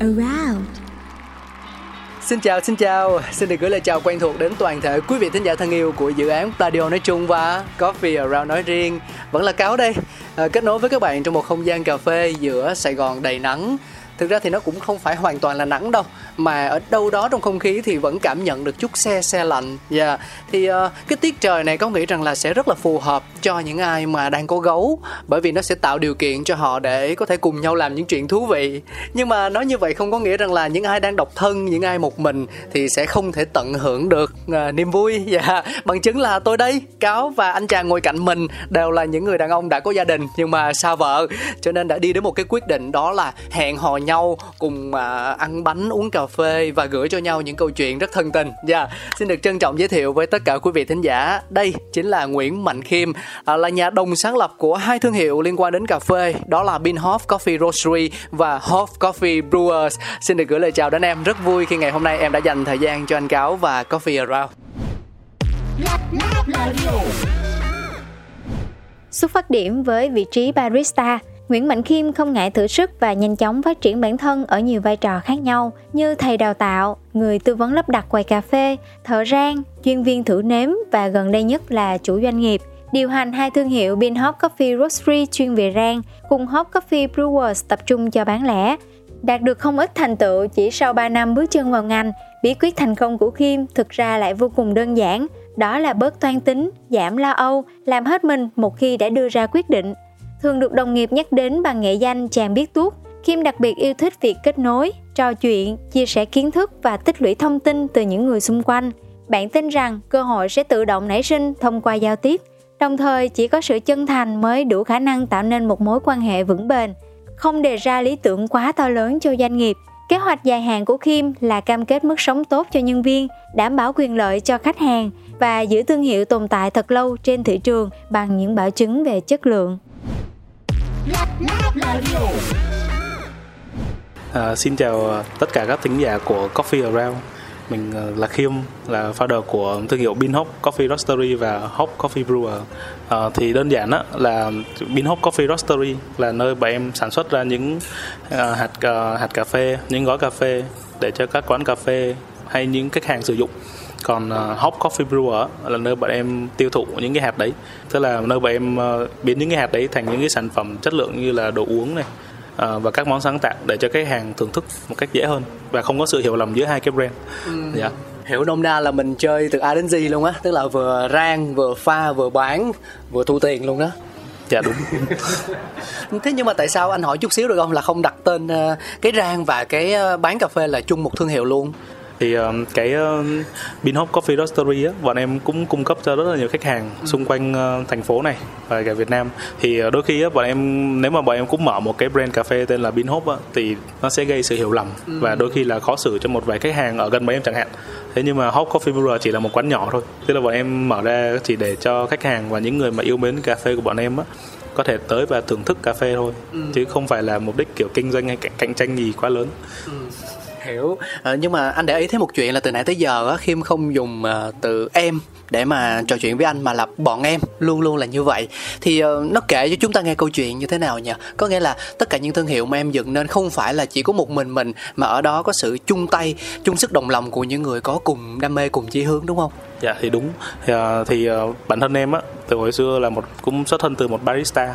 around Xin chào, xin chào, xin được gửi lời chào quen thuộc đến toàn thể quý vị thính giả thân yêu của dự án Pladio nói chung và Coffee Around nói riêng. Vẫn là Cáo đây, à, kết nối với các bạn trong một không gian cà phê giữa Sài Gòn đầy nắng Thực ra thì nó cũng không phải hoàn toàn là nắng đâu Mà ở đâu đó trong không khí thì vẫn cảm nhận được chút xe xe lạnh yeah. Thì uh, cái tiết trời này có nghĩ rằng là sẽ rất là phù hợp cho những ai mà đang có gấu Bởi vì nó sẽ tạo điều kiện cho họ để có thể cùng nhau làm những chuyện thú vị Nhưng mà nói như vậy không có nghĩa rằng là những ai đang độc thân, những ai một mình Thì sẽ không thể tận hưởng được uh, niềm vui yeah. Dạ. Bằng chứng là tôi đây, Cáo và anh chàng ngồi cạnh mình Đều là những người đàn ông đã có gia đình nhưng mà xa vợ Cho nên đã đi đến một cái quyết định đó là hẹn hò nhau cùng à, ăn bánh uống cà phê và gửi cho nhau những câu chuyện rất thân tình. Dạ, yeah. xin được trân trọng giới thiệu với tất cả quý vị thính giả. Đây chính là Nguyễn Mạnh Khiêm, à, là nhà đồng sáng lập của hai thương hiệu liên quan đến cà phê, đó là Binhof Coffee Roastery và Hof Coffee Brewers. Xin được gửi lời chào đến em. Rất vui khi ngày hôm nay em đã dành thời gian cho anh Cáo và Coffee Around. Xuất phát điểm với vị trí barista, Nguyễn Mạnh Khiêm không ngại thử sức và nhanh chóng phát triển bản thân ở nhiều vai trò khác nhau như thầy đào tạo, người tư vấn lắp đặt quầy cà phê, thợ rang, chuyên viên thử nếm và gần đây nhất là chủ doanh nghiệp. Điều hành hai thương hiệu Binhop Coffee Roastery chuyên về rang cùng Hop Coffee Brewers tập trung cho bán lẻ. Đạt được không ít thành tựu chỉ sau 3 năm bước chân vào ngành, bí quyết thành công của Khiêm thực ra lại vô cùng đơn giản, đó là bớt toan tính, giảm lo âu, làm hết mình một khi đã đưa ra quyết định thường được đồng nghiệp nhắc đến bằng nghệ danh chàng biết tuốt. Kim đặc biệt yêu thích việc kết nối, trò chuyện, chia sẻ kiến thức và tích lũy thông tin từ những người xung quanh. Bạn tin rằng cơ hội sẽ tự động nảy sinh thông qua giao tiếp, đồng thời chỉ có sự chân thành mới đủ khả năng tạo nên một mối quan hệ vững bền. Không đề ra lý tưởng quá to lớn cho doanh nghiệp, kế hoạch dài hạn của Kim là cam kết mức sống tốt cho nhân viên, đảm bảo quyền lợi cho khách hàng và giữ thương hiệu tồn tại thật lâu trên thị trường bằng những bảo chứng về chất lượng. À, xin chào à, tất cả các thính giả của Coffee Around. Mình à, là Khiêm là founder của thương hiệu Binhop Coffee Roastery và Hop Coffee Brewer. À, thì đơn giản đó là Binhop Coffee Roastery là nơi bọn em sản xuất ra những uh, hạt uh, hạt cà phê những gói cà phê để cho các quán cà phê hay những khách hàng sử dụng còn uh, Hop Coffee Brewer là nơi bọn em tiêu thụ những cái hạt đấy. Tức là nơi bọn em uh, biến những cái hạt đấy thành những cái sản phẩm chất lượng như là đồ uống này uh, và các món sáng tạo để cho khách hàng thưởng thức một cách dễ hơn và không có sự hiểu lầm giữa hai cái brand. Ừ. Yeah hiểu nôm na là mình chơi từ A đến Z luôn á tức là vừa rang vừa pha vừa bán vừa thu tiền luôn đó. Dạ đúng. Thế nhưng mà tại sao anh hỏi chút xíu được không? Là không đặt tên cái rang và cái bán cà phê là chung một thương hiệu luôn thì uh, cái uh, Binhop Coffee Roastery á bọn em cũng cung cấp cho rất là nhiều khách hàng ừ. xung quanh uh, thành phố này và cả Việt Nam thì uh, đôi khi á bọn em nếu mà bọn em cũng mở một cái brand cà phê tên là Binhop á thì nó sẽ gây sự hiểu lầm ừ. và đôi khi là khó xử cho một vài khách hàng ở gần bọn em chẳng hạn thế nhưng mà Hop Coffee Brewer chỉ là một quán nhỏ thôi tức là bọn em mở ra chỉ để cho khách hàng và những người mà yêu mến cà phê của bọn em á có thể tới và thưởng thức cà phê thôi ừ. chứ không phải là mục đích kiểu kinh doanh hay cạnh tranh gì quá lớn ừ hiểu. À, nhưng mà anh để ý thấy một chuyện là từ nãy tới giờ á khiêm không dùng uh, từ em để mà trò chuyện với anh mà là bọn em luôn luôn là như vậy. Thì uh, nó kể cho chúng ta nghe câu chuyện như thế nào nhỉ? Có nghĩa là tất cả những thương hiệu mà em dựng nên không phải là chỉ có một mình mình mà ở đó có sự chung tay chung sức đồng lòng của những người có cùng đam mê cùng chí hướng đúng không? Dạ thì đúng. Thì, uh, thì uh, bản thân em á từ hồi xưa là một cũng xuất thân từ một barista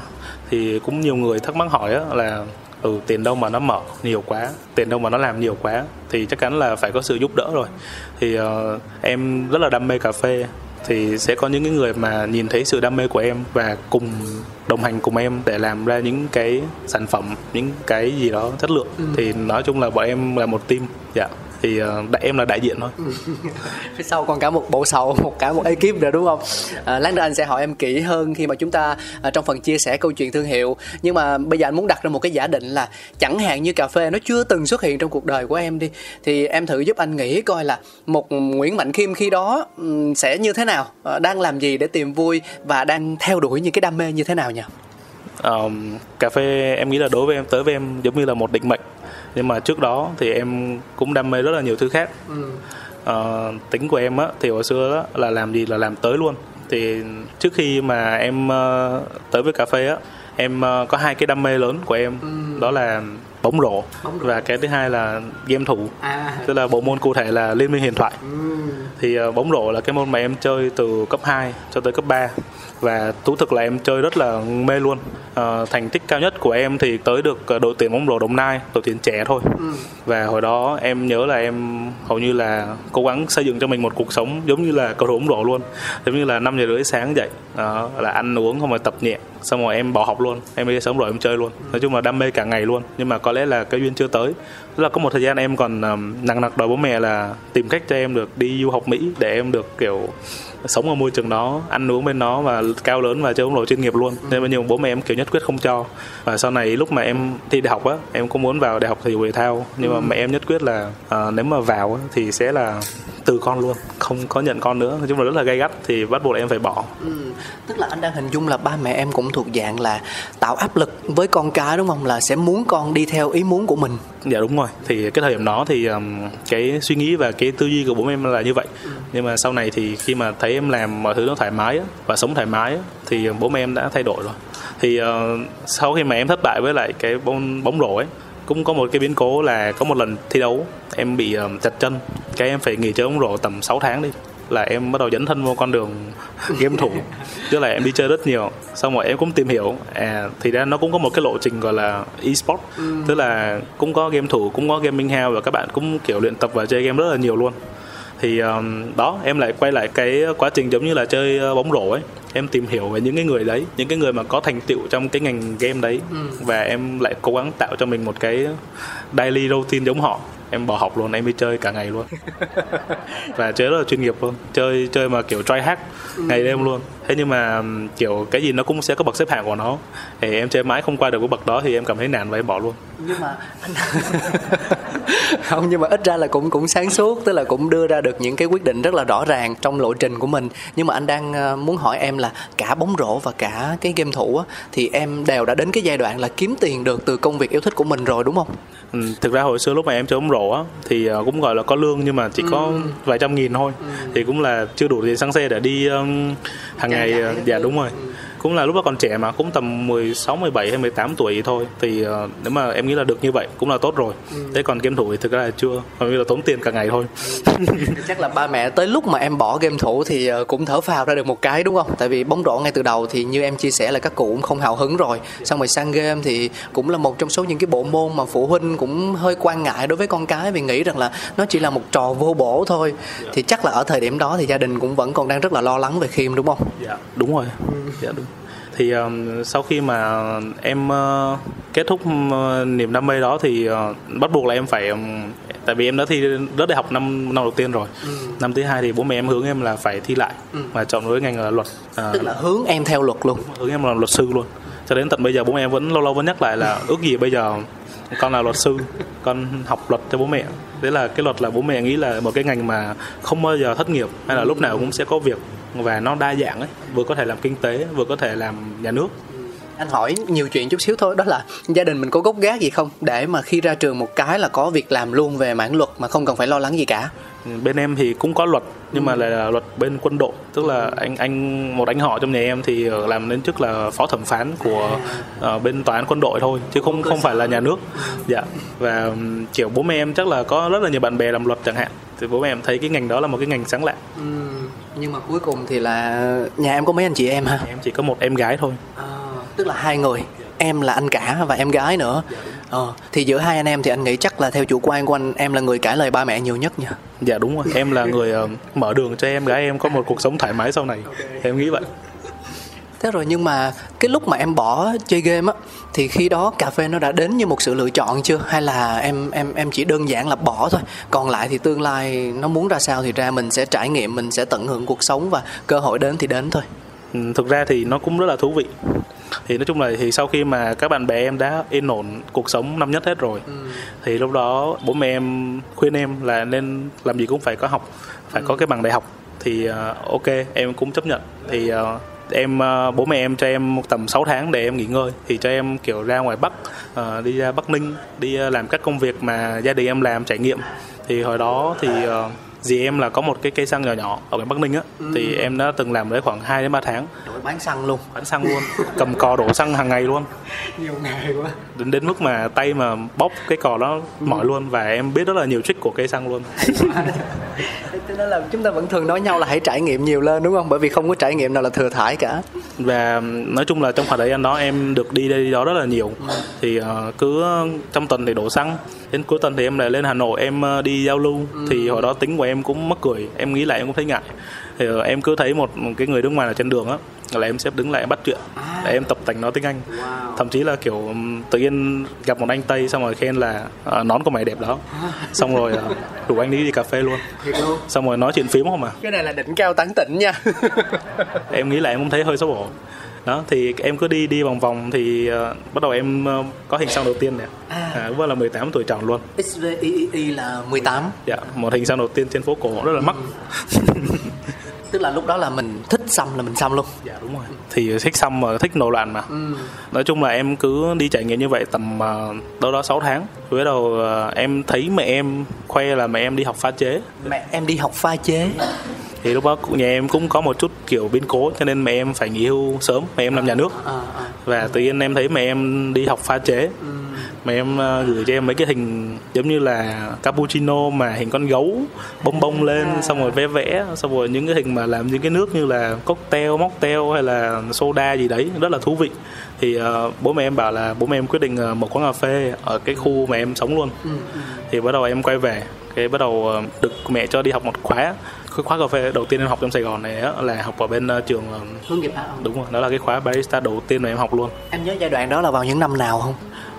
thì cũng nhiều người thắc mắc hỏi á là ừ tiền đâu mà nó mở nhiều quá tiền đâu mà nó làm nhiều quá thì chắc chắn là phải có sự giúp đỡ rồi. Thì uh, em rất là đam mê cà phê thì sẽ có những cái người mà nhìn thấy sự đam mê của em và cùng đồng hành cùng em để làm ra những cái sản phẩm những cái gì đó chất lượng. Ừ. thì nói chung là bọn em là một team dạ thì uh, đại em là đại diện thôi. Phía sau còn cả một bộ sậu một cả một ekip nữa đúng không? À, lát nữa anh sẽ hỏi em kỹ hơn khi mà chúng ta à, trong phần chia sẻ câu chuyện thương hiệu. Nhưng mà bây giờ anh muốn đặt ra một cái giả định là chẳng hạn như cà phê nó chưa từng xuất hiện trong cuộc đời của em đi thì em thử giúp anh nghĩ coi là một Nguyễn Mạnh Kim khi đó sẽ như thế nào? À, đang làm gì để tìm vui và đang theo đuổi những cái đam mê như thế nào nhỉ? Um, cà phê em nghĩ là đối với em tới với em giống như là một định mệnh nhưng mà trước đó thì em cũng đam mê rất là nhiều thứ khác ừ. uh, tính của em á thì hồi xưa đó là làm gì là làm tới luôn thì trước khi mà em uh, tới với cà phê á em uh, có hai cái đam mê lớn của em ừ. đó là bóng rổ, bóng rổ và cái thứ hai là game thủ à. tức là bộ môn cụ thể là liên minh huyền thoại ừ. thì bóng rổ là cái môn mà em chơi từ cấp 2 cho tới cấp 3 và thú thực là em chơi rất là mê luôn. À, thành tích cao nhất của em thì tới được ờ, đội tuyển bóng rổ đồng nai đội tuyển trẻ thôi. Ừ. và hồi đó em nhớ là em hầu như là cố gắng xây dựng cho mình một cuộc sống giống như là cầu thủ bóng rổ luôn. Giống như là năm giờ rưỡi sáng dậy đó, là ăn uống không phải tập nhẹ xong rồi em bỏ học luôn. Em đi sống rồi em chơi luôn. Nói chung là đam mê cả ngày luôn. Nhưng mà có lẽ là cái duyên chưa tới. Tức là có một thời gian em còn um, nặng nặc đòi bố mẹ là tìm cách cho em được đi du học mỹ để em được kiểu sống ở môi trường đó ăn uống bên đó và cao lớn và chơi bóng rổ chuyên nghiệp luôn. Nên bao nhiêu bố mẹ em kiểu nhất quyết không cho. Và sau này lúc mà em thi đại học á em cũng muốn vào đại học thể dục thể thao. Nhưng mà mẹ em nhất quyết là uh, nếu mà vào á, thì sẽ là từ con luôn không có nhận con nữa. Nói chung là rất là gay gắt thì bắt buộc em phải bỏ. Ừ, tức là anh đang hình dung là ba mẹ em cũng thuộc dạng là tạo áp lực với con cái đúng không? Là sẽ muốn con đi theo ý muốn của mình dạ đúng rồi. Thì cái thời điểm đó thì um, cái suy nghĩ và cái tư duy của bố em là như vậy. Ừ. nhưng mà sau này thì khi mà thấy em làm mọi thứ nó thoải mái và sống thoải mái thì bố mẹ em đã thay đổi rồi. Thì uh, sau khi mà em thất bại với lại cái bóng bóng rổ ấy cũng có một cái biến cố là có một lần thi đấu em bị um, chặt chân. Cái em phải nghỉ chơi bóng rổ tầm 6 tháng đi là em bắt đầu dấn thân vào con đường game thủ. Tức là em đi chơi rất nhiều xong rồi em cũng tìm hiểu. À thì ra nó cũng có một cái lộ trình gọi là e-sport. Ừ. tức là cũng có game thủ cũng có gaming house và các bạn cũng kiểu luyện tập và chơi game rất là nhiều luôn. Thì um, đó em lại quay lại cái quá trình giống như là chơi ờ, bóng rổ ấy. Em tìm hiểu về những cái người đấy những cái người mà có thành tựu trong cái ngành game đấy. Ừ. và em lại cố gắng tạo cho mình một cái daily routine giống họ em bỏ học luôn em đi chơi cả ngày luôn. Và chơi rất là chuyên nghiệp luôn. Chơi chơi mà kiểu try hack ngày đêm luôn. Thế nhưng mà kiểu cái gì nó cũng sẽ có bậc xếp hạng của nó. Thì em chơi mãi không qua được cái bậc đó thì em cảm thấy nản và em bỏ luôn. Nhưng mà không nhưng mà ít ra là cũng cũng sáng suốt tức là cũng đưa ra được những cái quyết định rất là rõ ràng trong lộ trình của mình. Nhưng mà anh đang ờ, muốn hỏi em là cả bóng rổ và cả cái game thủ á, thì em đều đã đến cái giai đoạn là kiếm tiền được từ công việc yêu thích của mình rồi đúng không? Ừ, thực ra hồi xưa lúc mà em chơi bóng rổ á thì ờ, cũng gọi là có lương nhưng mà chỉ có ừ. vài trăm nghìn thôi ừ. thì cũng là chưa đủ tiền xăng xe để đi um, hàng ngày ờ, dạ đúng rồi ừ cũng là lúc đó còn trẻ mà cũng tầm 16, 17 hay 18 tuổi thôi. Thì uh, nếu mà em nghĩ là được như vậy cũng là tốt rồi. Ừ. thế còn game thủ thì thực ra là chưa hầu như là tốn tiền cả ngày thôi. Chắc là ba mẹ tới lúc mà em bỏ game thủ thì uh, cũng thở phào ra được một cái đúng không? Tại vì bóng rổ ngay từ đầu thì như em chia sẻ là các cụ cũng không hào hứng rồi. Xong rồi sang game thì cũng là một trong số những cái bộ môn mà phụ huynh cũng hơi quan ngại đối với con cái vì nghĩ rằng là nó chỉ là một trò vô bổ thôi. Thì chắc là ở thời điểm đó thì gia đình cũng vẫn còn đang rất là lo lắng về khiêm đúng không? Dạ đúng rồi. Ừ. dạ đúng thì um, sau khi mà em uh, kết thúc uh, niềm đam mê đó thì uh, bắt buộc là em phải um, tại vì em đã thi rớt đại học năm năm đầu tiên rồi ừ. năm thứ hai thì bố mẹ em hướng em là phải thi lại ừ. và chọn với ngành là luật à, tức là hướng em theo luật luôn hướng em làm luật sư luôn cho đến tận bây giờ bố mẹ em vẫn lâu lâu vẫn nhắc lại là ước gì bây giờ con là luật sư con học luật cho bố mẹ đấy là cái luật là bố mẹ nghĩ là một cái ngành mà không bao giờ thất nghiệp, hay là lúc nào cũng sẽ có việc và nó đa dạng ấy, vừa có thể làm kinh tế, vừa có thể làm nhà nước anh hỏi nhiều chuyện chút xíu thôi đó là gia đình mình có gốc gác gì không? Để mà khi ra trường một cái là có việc làm luôn về mảng luật mà không cần phải lo lắng gì cả. Bên em thì cũng có luật nhưng mà là luật bên quân đội. Tức là anh anh một anh họ trong nhà em thì làm đến chức là phó thẩm phán của uh, bên tòa án quân đội thôi chứ không không phải là nhà nước. Dạ và kiểu bố mẹ em chắc là có rất là nhiều bạn bè làm luật chẳng hạn. Thì bố mẹ em thấy cái ngành đó là một cái ngành sáng lạ ừ, nhưng mà cuối cùng thì là nhà em có mấy anh chị em ha em chỉ có một em gái thôi. À, tức là hai người em là anh cả và em gái nữa. Ờ thì giữa hai anh em thì anh nghĩ chắc là theo chủ quan của anh em là người cãi lời ba mẹ nhiều nhất nha dạ đúng rồi. Em là người ờ, mở đường cho em gái em có một cuộc sống thoải mái sau này. Em nghĩ vậy. Thế rồi nhưng mà cái lúc mà em bỏ chơi game á thì khi đó cà phê nó đã đến như một sự lựa chọn chưa? Hay là em em em chỉ đơn giản là bỏ thôi? Còn lại thì tương lai nó muốn ra sao thì ra mình sẽ trải nghiệm mình sẽ tận hưởng cuộc sống và cơ hội đến thì đến thôi. Ừ, thực ra thì nó cũng rất là thú vị thì nói chung là thì sau khi mà các bạn bè em đã yên ổn cuộc sống năm nhất hết rồi thì lúc đó bố mẹ em khuyên em là nên làm gì cũng phải có học phải có cái bằng đại học. Thì ờ, ok em cũng chấp nhận. Thì ờ, em ờ, bố mẹ em cho em tầm 6 tháng để em nghỉ ngơi. Thì cho em kiểu ra ngoài Bắc ờ, đi ra Bắc Ninh đi làm các công việc mà gia đình em làm trải nghiệm. Thì hồi đó thì ờ, dì em là có một cái cây xăng nhỏ nhỏ ở ngoài Bắc Ninh á thì em đã từng làm đấy khoảng 2 đến 3 tháng. Đổi bán xăng luôn. Bán xăng luôn cầm cò đổ xăng hàng ngày luôn. Nhiều ngày quá. Đến đến mức mà tay mà bóp cái cò đó mỏi luôn và em biết rất là nhiều trick của cây xăng luôn. Thế nên là chúng ta vẫn thường nói nhau là hãy trải nghiệm nhiều lên đúng không? Bởi vì không có trải nghiệm nào là thừa thải cả và nói chung là trong khoảng thời gian đó em được đi đây đi đó rất là nhiều. Thì ờ, cứ trong tuần thì đổ xăng. Đến cuối tuần thì em lại lên Hà Nội em ờ, đi giao lưu. Thì hồi đó tính của em cũng mắc cười. Em nghĩ lại em cũng thấy ngại thì ờ, em cứ thấy một cái người nước ngoài ở trên đường á là em sẽ đứng lại bắt chuyện để em tập tành nói tiếng Anh. Thậm chí là kiểu tự nhiên gặp một anh Tây xong rồi khen là ờ, nón của mày đẹp đó xong rồi ờ, rủ anh đi đi cà phê luôn. Xong rồi nói chuyện phím không mà cái này là đỉnh cao tán tỉnh nha. Em nghĩ là em cũng thấy hơi xấu hổ. Đó thì em cứ đi đi vòng vòng thì ờ, bắt đầu em ờ, có hình xăm đầu tiên nè. À. à, lúc là 18 tuổi tròn luôn. XVII là 18 dạ một hình xăm đầu tiên trên phố cổ rất là mắc tức là lúc đó là mình thích xăm là mình xăm luôn. Dạ đúng rồi. Thì thích xăm mà thích nổ loạn mà. Nói chung là em cứ đi trải nghiệm như vậy tầm uh, đâu đó 6 tháng. Bắt đầu ờ, em thấy mẹ em khoe là mẹ em đi học pha chế. Mẹ em đi học pha chế. Thì lúc đó nhà em cũng có một chút kiểu biến cố cho nên mẹ em phải nghỉ hưu sớm. Mẹ em làm nhà nước. À, à. và tự nhiên em thấy mẹ em đi học pha chế mẹ em ờ, gửi cho em mấy cái hình giống như là cappuccino mà hình con gấu bông bông lên xong rồi vẽ vẽ xong rồi những cái hình mà làm những cái nước như là cocktail mocktail hay là soda gì đấy rất là thú vị. Thì ờ, bố mẹ em bảo là bố mẹ em quyết định ờ, một quán cà phê ở cái khu mà em sống luôn. Thì bắt đầu em quay về cái bắt đầu được mẹ cho đi học một khóa cái khóa cà phê đầu tiên em học trong Sài Gòn này á, là học ở bên trường hướng nghiệp Âu. đúng rồi đó là cái khóa barista đầu tiên mà em học luôn. Em nhớ giai đoạn đó là vào những năm nào không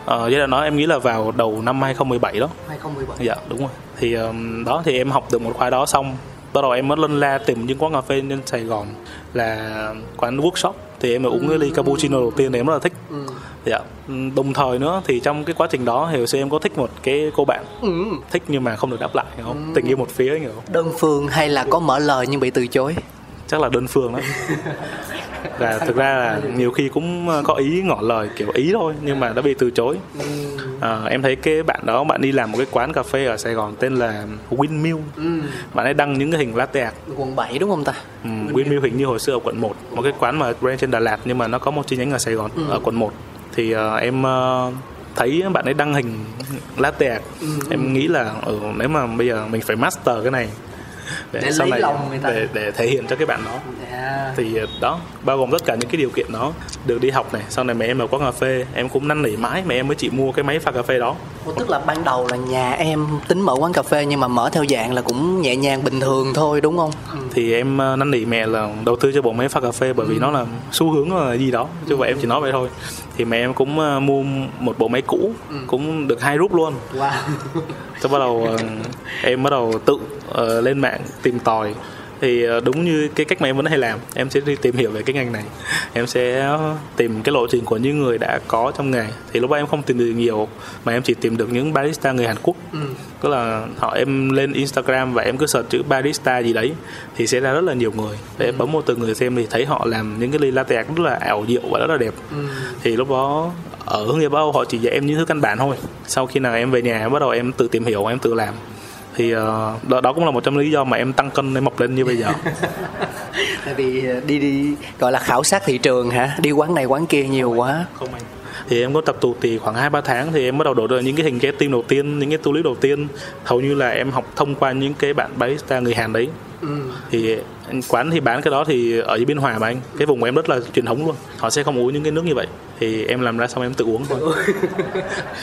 Ờ, giai đoạn đó em nghĩ là vào đầu năm 2017 đó. 2017 dạ đúng rồi. Thì ờm, đó thì em học được một khóa đó xong bắt đầu em mới lên la tìm những quán cà phê trên Sài Gòn là quán workshop. Thì em mới uống cái ly cappuccino đầu tiên thì em rất là thích. Dạ Ừm, đồng thời nữa thì trong cái quá trình đó thì hồi xưa em có thích một cái cô bạn thích nhưng mà không được đáp lại hiểu không? Tình yêu một phía hiểu không? Đơn phương hay là có mở lời nhưng bị từ chối? Chắc là đơn phương đó và thực ra là nhiều khi cũng có ý ngỏ lời kiểu ý thôi nhưng mà đã bị từ chối. À, em thấy cái bạn đó bạn đi làm một cái quán cà phê ở Sài Gòn tên là Windmill. Bạn ấy đăng những cái hình latte art. Quận 7 đúng không ta? Ừ, Windmill. Hình như hồi xưa ở quận 1 một cái quán mà brand trên Đà Lạt nhưng mà nó có một chi nhánh ở Sài Gòn ở quận 1 thì ờ, em ờ, thấy bạn ấy đăng hình latte art. Em nghĩ là ừ, nếu mà bây giờ mình phải master cái này để, Để sau lấy này lòng người ta. để, để thể hiện cho cái bạn đó. À. thì ờ, đó bao gồm tất cả những cái điều kiện đó được đi học này. Sau này mẹ em mở quán cà phê em cũng năn nỉ mãi mẹ em mới chịu mua cái máy pha cà phê đó. Ủa, tức là ban đầu là nhà em tính mở quán cà phê nhưng mà mở theo dạng là cũng nhẹ nhàng bình thường thôi đúng không? Thì em ờ, năn nỉ mẹ là đầu tư cho bộ máy pha cà phê bởi vì nó là xu hướng là gì đó. Chứ vậy em chỉ nói vậy thôi. Thì mẹ em cũng ờ, mua một bộ máy cũ cũng được hai rúp luôn. Wow. Sau bắt đầu em bắt đầu tự ờ, lên mạng tìm tòi. Thì ờ, đúng như cái cách mà em vẫn hay làm em sẽ đi tìm hiểu về cái ngành này. Em sẽ tìm cái lộ trình của những người đã có trong nghề. Thì lúc đó em không tìm được nhiều mà em chỉ tìm được những barista người Hàn Quốc. Tức là họ em lên Instagram và em cứ search chữ barista gì đấy thì sẽ ra rất là nhiều người. Để bấm một từ người xem thì thấy họ làm những cái ly latte rất là ảo diệu và rất là đẹp. Thì lúc đó ở hướng nghiệp Âu họ chỉ dạy em những thứ căn bản thôi. Sau khi nào em về nhà bắt đầu em tự tìm hiểu em tự làm thì ờ, đó, đó cũng là một trong lý do mà em tăng cân em mập lên như bây giờ. Tại vì đi đi gọi là khảo sát thị trường hả? Đi quán này quán kia nhiều quá. Không anh thì em có tập tụ thì khoảng hai ba tháng thì em bắt đầu đổ được những cái hình tim đầu tiên những cái tulip đầu tiên hầu như là em học thông qua những cái bạn barista người Hàn đấy. Ừ. thì quán thì bán cái đó thì ở dưới biên hòa mà anh. Cái vùng của em rất là truyền thống luôn. Họ sẽ không uống những cái nước như vậy. Thì em làm ra xong em tự uống thôi.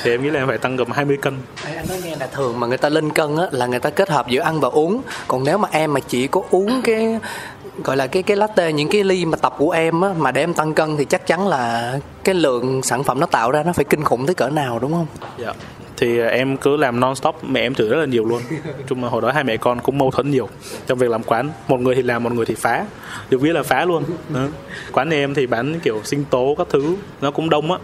Thì em nghĩ là em phải tăng gần 20 cân. Anh nói nghe là thường mà người ta lên cân á là người ta kết hợp giữa ăn và uống. Còn nếu mà em mà chỉ có uống cái gọi là cái cái latte những cái ly mà tập của em á mà để em tăng cân thì chắc chắn là cái lượng sản phẩm nó tạo ra nó phải kinh khủng tới cỡ nào đúng không? Dạ. Thì à, em cứ làm non stop mẹ em chửi rất là nhiều luôn. Chung mà hồi đó hai mẹ con cũng mâu thuẫn nhiều trong việc làm quán. Một người thì làm một người thì phá. Được biết là phá luôn. Đó. quán em thì bán kiểu sinh tố các thứ nó cũng đông á.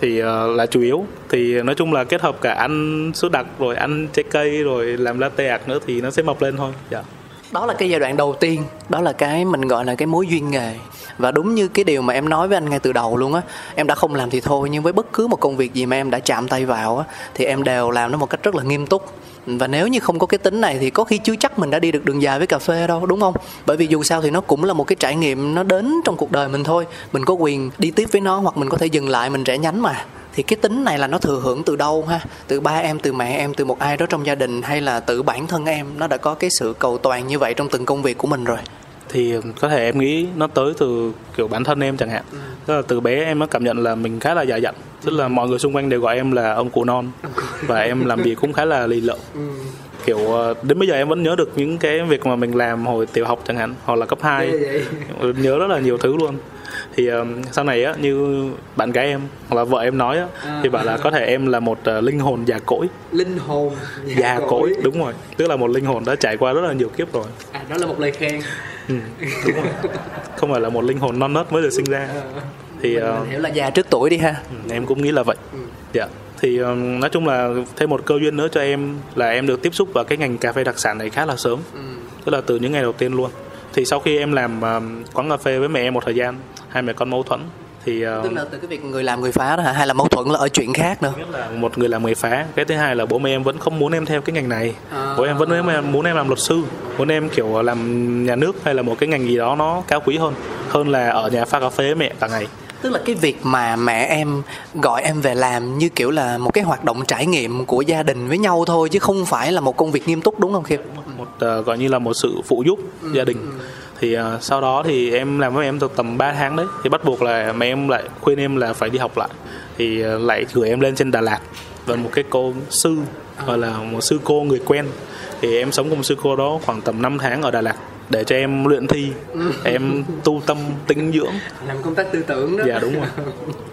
Thì uh, là chủ yếu. Thì nói chung là kết hợp cả ăn sữa đặc rồi ăn trái cây rồi làm latte ạc nữa thì nó sẽ mọc lên thôi. Dạ đó là cái giai đoạn đầu tiên. Đó là cái mình gọi là cái mối duyên nghề. Và đúng như cái điều mà em nói với anh ngay từ đầu luôn á, em đã không làm thì thôi, nhưng với bất cứ một công việc gì mà em đã chạm tay vào á, thì em đều làm nó một cách rất là nghiêm túc và nếu như không có cái tính này thì có khi chưa chắc mình đã đi được đường dài với cà phê đâu, đúng không? Bởi vì dù sao thì nó cũng là một cái trải nghiệm, nó đến trong cuộc đời mình thôi. Mình có quyền đi tiếp với nó hoặc mình có thể dừng lại, mình rẽ nhánh mà. Thì cái tính này là nó thừa hưởng từ đâu ha? Từ ba em, từ mẹ em, từ một ai đó trong gia đình hay là tự bản thân em? Nó đã có cái sự cầu toàn như vậy trong từng công việc của mình rồi thì có thể em nghĩ nó tới từ kiểu bản thân em chẳng hạn. Tức là từ bé em mới cảm nhận là mình khá là dạ dặn tức là mọi người xung quanh đều gọi em là ông cụ non. Và em làm việc cũng khá là lì lợm. Kiểu ờ, đến bây giờ em vẫn nhớ được những cái việc mà mình làm hồi tiểu học chẳng hạn hoặc là cấp 2 nhớ rất là nhiều thứ luôn thì um, sau này á như bạn gái em hoặc là vợ em nói á thì bảo là có thể em là một uh, linh hồn già cỗi. Linh hồn già cỗi. đúng rồi. Tức là một linh hồn đã trải qua rất là nhiều kiếp rồi. À đó là một lời khen. Ừ, đúng rồi. Không phải là một linh hồn non nớt mới được sinh ra. Thì mình, uh, mình hiểu là già trước tuổi đi ha. Ừ, em cũng nghĩ là vậy. Dạ. Thì um, nói chung là thêm một cơ duyên nữa cho em là em được tiếp xúc vào cái ngành cà phê đặc sản này khá là sớm. Tức là từ những ngày đầu tiên luôn. Thì sau khi em làm um, quán cà phê với mẹ em một thời gian hai mẹ con mâu thuẫn thì uh, tức là từ cái việc người làm người phá đó hả? Hay là mâu thuẫn là ở chuyện khác nữa? Nhất là một người làm người phá cái thứ hai là bố mẹ em vẫn không muốn em theo cái ngành này. À. bố em vẫn muốn em, muốn em làm luật sư muốn em kiểu làm nhà nước hay là một cái ngành gì đó nó cao quý hơn hơn là ở nhà pha cà phê mẹ cả ngày. Tức là cái việc mà mẹ em gọi em về làm như kiểu là một cái hoạt động trải nghiệm của gia đình với nhau thôi chứ không phải là một công việc nghiêm túc đúng không khiêm? Một uh, gọi như là một sự phụ giúp gia đình thì uh, sau đó thì em làm với em được tầm 3 tháng đấy. Thì bắt buộc là mẹ em lại khuyên em là phải đi học lại. Thì uh, lại gửi em lên trên Đà Lạt. Và một cái cô sư gọi là một sư cô người quen. Thì em sống cùng sư cô đó khoảng tầm 5 tháng ở Đà Lạt để cho em luyện thi em tu tâm tĩnh dưỡng. Làm công tác tư tưởng đó. Dạ đúng rồi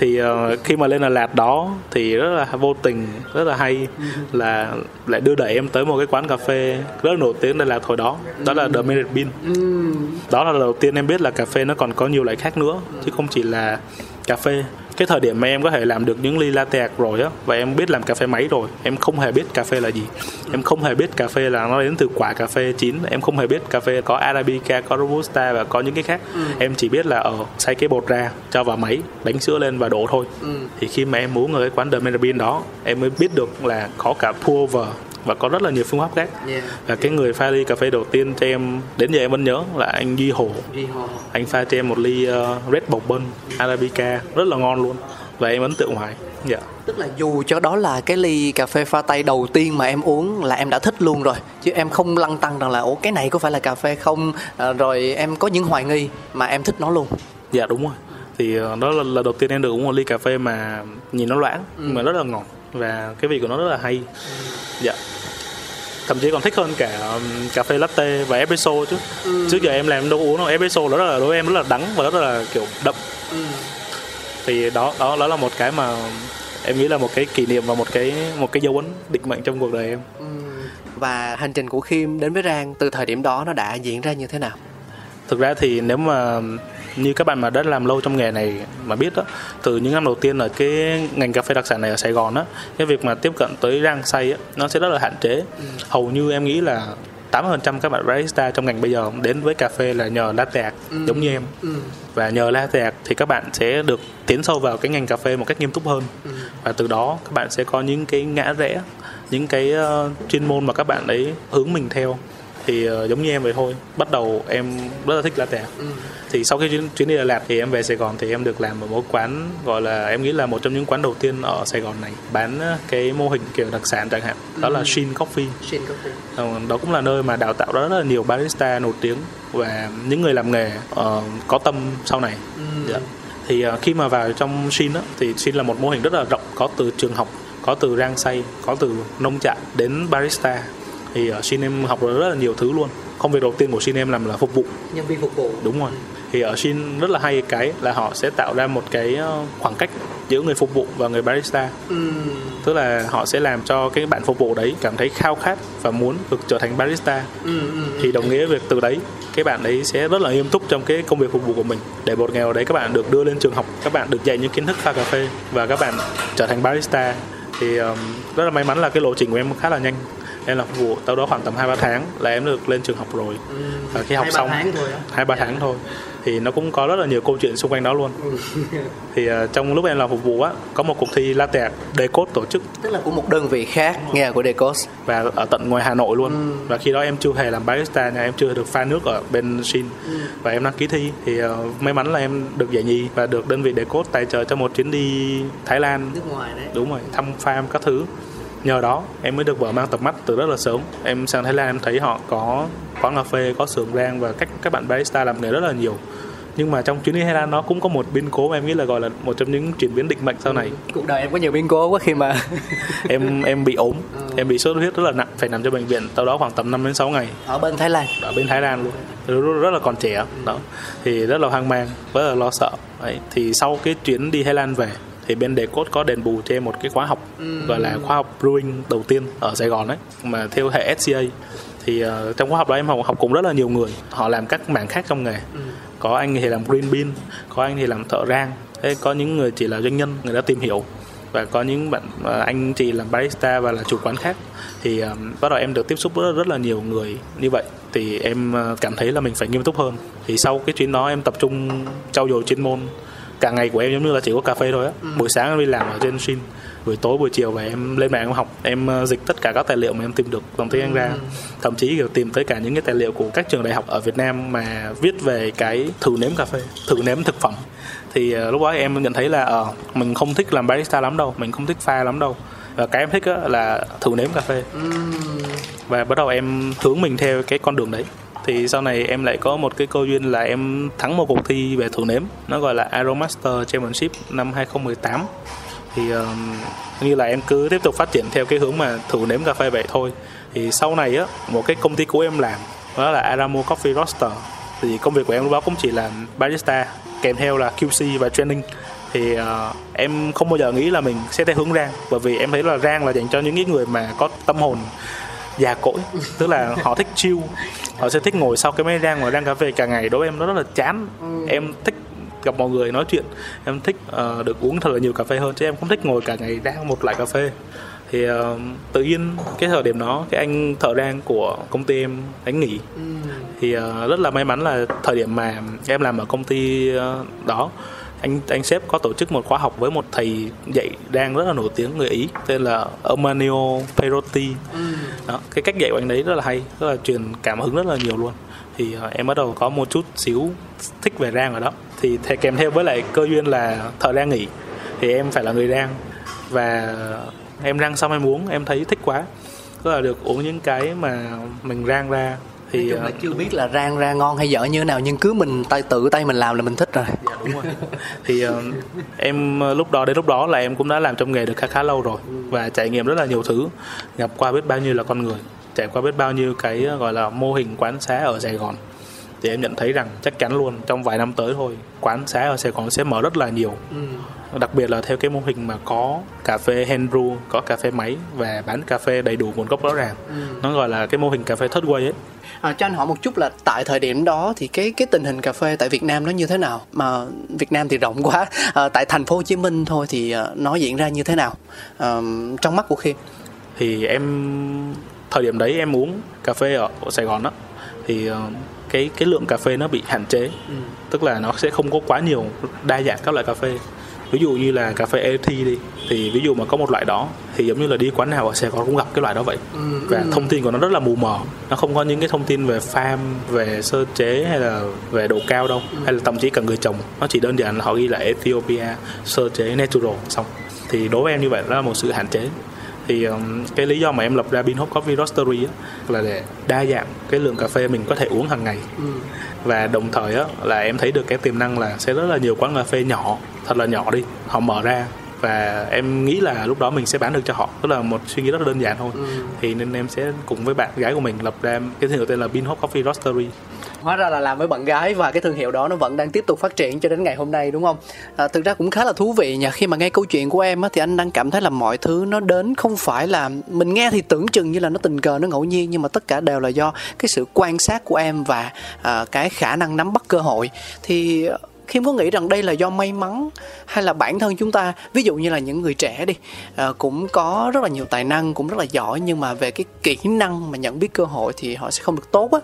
thì uh, khi mà lên Đà Lạt đó thì rất là vô tình rất là hay là lại đưa đẩy em tới một cái quán cà phê rất là nổi tiếng Đà Lạt hồi đó. Đó là The Minute Bean. Đó là lần đầu tiên em biết là cà phê nó còn có nhiều loại khác nữa chứ không chỉ là cà phê cái thời điểm mà em có thể làm được những ly latte art rồi á và em biết làm cà phê máy rồi em không hề biết cà phê là gì. Em không hề biết cà phê là nó đến từ quả cà phê chín em không hề biết cà phê có arabica có robusta và có những cái khác. Em chỉ biết là ở xay cái bột ra cho vào máy đánh sữa lên và đổ thôi. Thì khi mà em uống ở cái quán The Merabin đó em mới biết được là có cả pour over và có rất là nhiều phương pháp khác. Yeah. và cái người pha ly cà phê đầu tiên cho em đến giờ em vẫn nhớ là anh Duy Hồ. Đi hồ. anh pha cho em một ly uh, Red Bourbon Arabica rất là ngon luôn. Và em ấn tượng hoài. Dạ. Tức là dù cho đó là cái ly cà phê pha tay đầu tiên mà em uống là em đã thích luôn rồi. Chứ em không lăn tăng rằng là ủa cái này có phải là cà phê không? À, rồi em có những hoài nghi mà em thích nó luôn. Dạ đúng rồi. Thì ờ, đó là lần đầu tiên em được uống một ly cà phê mà nhìn nó loãng nhưng mà rất là ngọt và cái vị của nó rất là hay. Dạ. Thậm chí còn thích hơn cả um, cà phê latte và espresso chứ. Trước giờ em làm đâu uống đâu espresso nó rất là đối với em rất là đắng và rất là kiểu đậm. Thì đó đó đó là một cái mà em nghĩ là một cái kỷ niệm và một cái một cái dấu ấn định mệnh trong cuộc đời em. Và hành trình của Khiêm đến với Rang từ thời điểm đó nó đã diễn ra như thế nào? Thực ra thì nếu mà như các bạn mà đã làm lâu trong nghề này mà biết đó từ những năm đầu tiên ở cái ngành cà phê đặc sản này ở Sài Gòn á cái việc mà tiếp cận tới rang xay á nó sẽ rất là hạn chế. Hầu như em nghĩ là 80% các bạn barista trong ngành bây giờ đến với cà phê là nhờ latte art giống như em. Và nhờ latte art thì các bạn sẽ được tiến sâu vào cái ngành cà phê một cách nghiêm túc hơn. Và từ đó các bạn sẽ có những cái ngã rẽ những cái uh, chuyên môn mà các bạn ấy hướng mình theo thì uh, giống như em vậy thôi bắt đầu em rất là thích latte Ừ. thì sau khi chuyến, chuyến đi Đà Lạt thì em về Sài Gòn thì em được làm ở một quán gọi là em nghĩ là một trong những quán đầu tiên ở Sài Gòn này bán uh, cái mô hình kiểu đặc sản chẳng hạn đó là Ừ. Shin Coffee Shin Coffee. Ờ, đó cũng là nơi mà đào tạo rất là nhiều barista nổi tiếng và những người làm nghề ờ, có tâm sau này Ừ. Dạ. thì ờ, khi mà vào trong Shin á, thì Shin là một mô hình rất là rộng có từ trường học có từ rang xay có từ nông trại đến barista thì ở Shin em học được rất là nhiều thứ luôn công việc đầu tiên của Shin em làm là phục vụ Nhân viên phục vụ. đúng rồi thì ở Shin rất là hay cái là họ sẽ tạo ra một cái ờ, khoảng cách giữa người phục vụ và người barista Ừ. tức là họ sẽ làm cho cái bạn phục vụ đấy cảm thấy khao khát và muốn được trở thành barista Ừ. Ừ. thì đồng nghĩa việc từ đấy cái bạn đấy sẽ rất là nghiêm túc trong cái công việc phục vụ của mình để một ngày nào đấy các bạn được đưa lên trường học các bạn được dạy những kiến thức pha cà phê và các bạn trở thành barista thì um, rất là may mắn là cái lộ trình của em khá là nhanh em làm phục vụ đâu đó khoảng tầm hai ba tháng là em được lên trường học rồi Ừ. và khi học Hai ba xong hai ba Dạ. tháng thôi thì nó cũng có rất là nhiều câu chuyện xung quanh đó luôn thì ờ, trong lúc em làm phục vụ á có một cuộc thi latte decode tổ chức Tức là của một đơn vị khác, nghe của Decos. và ở tận ngoài Hà Nội luôn Ừ. và khi đó em chưa hề làm barista nha em chưa được pha nước ở bên Shin Ừ. và em đăng ký thi thì uh, may mắn là em được giải nhì và được đơn vị Decode tài trợ cho một chuyến đi Thái Lan Nước ngoài đấy. đúng rồi thăm farm các thứ nhờ đó em mới được mở mang tầm mắt từ rất là sớm. Em sang Thái Lan em thấy họ có quán cà phê có xưởng rang và cách các bạn barista làm nghề rất là nhiều. Nhưng mà trong chuyến đi Thái Lan nó cũng có một biến cố mà em nghĩ là gọi là một trong những chuyển biến định mệnh sau này. Cuộc đời em có nhiều biến cố quá khi mà em em bị ốm em bị sốt huyết rất là nặng phải nằm trong bệnh viện sau đó khoảng tầm 5 đến 6 ngày. Ở bên Thái Lan. ở bên Thái Lan luôn. Rất là còn trẻ đó. Thì rất là hoang mang rất là lo sợ. Đấy. thì sau cái chuyến đi Thái Lan về thì bên đề cốt có đền bù cho em một cái khóa học gọi là khóa học brewing đầu tiên ở Sài Gòn đấy mà theo hệ SCA thì uh, trong khóa học đó em học học cùng rất là nhiều người họ làm các mảng khác trong nghề. Có anh thì làm green bean có anh thì làm thợ rang. Thế có những người chỉ là doanh nhân người đã tìm hiểu. Và có những bạn ờ, anh chị làm barista và là chủ quán khác. Thì ờ, bắt đầu em được tiếp xúc rất rất là nhiều người như vậy. Thì em cảm thấy là mình phải nghiêm túc hơn. Thì sau cái chuyến đó em tập trung trau dồi chuyên môn cả ngày của em giống như là chỉ có cà phê thôi á. Buổi sáng em đi làm ở trên Shin buổi tối buổi chiều và em lên mạng em học em ờ, dịch tất cả các tài liệu mà em tìm được bằng tiếng Anh ra. Thậm chí kiểu tìm tới cả những cái tài liệu của các trường đại học ở Việt Nam mà viết về cái thử nếm cà phê thử nếm thực phẩm. Thì ờ, lúc đó em nhận thấy là ờ, mình không thích làm barista lắm đâu mình không thích pha lắm đâu. Và cái em thích á, là thử nếm cà phê. Và bắt đầu em hướng mình theo cái con đường đấy thì sau này em lại có một cái cơ duyên là em thắng một cuộc thi về thử nếm. Nó gọi là Aromaster Championship năm 2018 thì um, như là em cứ tiếp tục phát triển theo cái hướng mà thử nếm cà phê vậy thôi. Thì sau này á một cái công ty cũ em làm đó là Aramo Coffee Roaster. Thì công việc của em lúc đó cũng chỉ là barista kèm theo là QC và training. Thì uh, em không bao giờ nghĩ là mình sẽ theo hướng rang bởi vì em thấy là rang là dành cho những cái người mà có tâm hồn già cỗi. Tức là họ thích chill. Họ sẽ thích ngồi sau cái máy rang và rang cà phê cả ngày. Đối với em nó rất là chán. Em thích gặp mọi người nói chuyện. Em thích ờ, được uống thật là nhiều cà phê hơn. Chứ em không thích ngồi cả ngày rang một loại cà phê. Thì ờ, tự nhiên cái thời điểm đó cái anh thợ rang của công ty em anh nghỉ. Thì ờ, rất là may mắn là thời điểm mà em làm ở công ty ờ, đó anh anh sếp có tổ chức một khóa học với một thầy dạy đang rất là nổi tiếng người ý tên là Ermanio Perotti. Đó cái cách dạy của anh đấy rất là hay rất là truyền cảm hứng rất là nhiều luôn. Thì ờ, em bắt đầu có một chút xíu thích về rang ở đó. Thì thầy kèm theo với lại cơ duyên là thợ rang nghỉ. Thì em phải là người rang. Và em rang xong em uống em thấy thích quá. Tức là được uống những cái mà mình rang ra thì ờ, chưa biết là rang ra ngon hay dở như thế nào nhưng cứ mình tay tự tay mình làm là mình thích rồi. dạ đúng rồi. Thì ờ, em ờ, lúc đó đến lúc đó là em cũng đã làm trong nghề được khá khá lâu rồi và trải nghiệm rất là nhiều thứ. Gặp qua biết bao nhiêu là con người trải qua biết bao nhiêu cái ờ, gọi là mô hình quán xá ở Sài Gòn thì em nhận thấy rằng chắc chắn luôn trong vài năm tới thôi quán xá ở Sài Gòn sẽ mở rất là nhiều đặc biệt là theo cái mô hình mà có cà phê hand brew có cà phê máy và bán cà phê đầy đủ nguồn gốc rõ ràng nó gọi là cái mô hình cà phê third way ấy À, cho anh hỏi một chút là tại thời điểm đó thì cái cái tình hình cà phê tại Việt Nam nó như thế nào? Mà Việt Nam thì rộng quá. À, tại thành phố Hồ Chí Minh thôi thì à, nó diễn ra như thế nào? À, trong mắt của Khiêm. thì em thời điểm đấy em uống cà phê ở, ở Sài Gòn đó thì ờ, cái cái lượng cà phê nó bị hạn chế. Tức là nó sẽ không có quá nhiều đa dạng các loại cà phê. Ví dụ như là cà phê AT đi thì ví dụ mà có một loại đó thì giống như là đi quán nào ở Sài Gòn cũng gặp cái loại đó vậy. Ừ, và thông tin của nó rất là mù mờ. Nó không có những cái thông tin về farm về sơ chế hay là về độ cao đâu. Hay là thậm chí cả người trồng. Nó chỉ đơn giản là họ ghi là Ethiopia sơ chế natural xong. Thì đối với em như vậy đó là một sự hạn chế thì um, cái lý do mà em lập ra Beanhop Coffee Roastery á, là để đa dạng. Cái lượng cà phê mình có thể uống hàng ngày. Ừ. và đồng thời á, là em thấy được cái tiềm năng là sẽ rất là nhiều quán cà phê nhỏ thật là nhỏ đi họ mở ra. Và em nghĩ là lúc đó mình sẽ bán được cho họ. Tức là một suy nghĩ rất là đơn giản thôi. Ừ. thì nên em sẽ cùng với bạn gái của mình lập ra cái thương hiệu tên là Beanhop Coffee Roastery hóa ra là làm với bạn gái và cái thương hiệu đó nó vẫn đang tiếp tục phát triển cho đến ngày hôm nay đúng không? À, thực ra cũng khá là thú vị nha khi mà nghe câu chuyện của em á, thì anh đang cảm thấy là mọi thứ nó đến không phải là mình nghe thì tưởng chừng như là nó tình cờ nó ngẫu nhiên nhưng mà tất cả đều là do cái sự quan sát của em và à, cái khả năng nắm bắt cơ hội. Thì à, Khiêm có nghĩ rằng đây là do may mắn hay là bản thân chúng ta ví dụ như là những người trẻ đi à, cũng có rất là nhiều tài năng cũng rất là giỏi nhưng mà về cái kỹ năng mà nhận biết cơ hội thì họ sẽ không được tốt á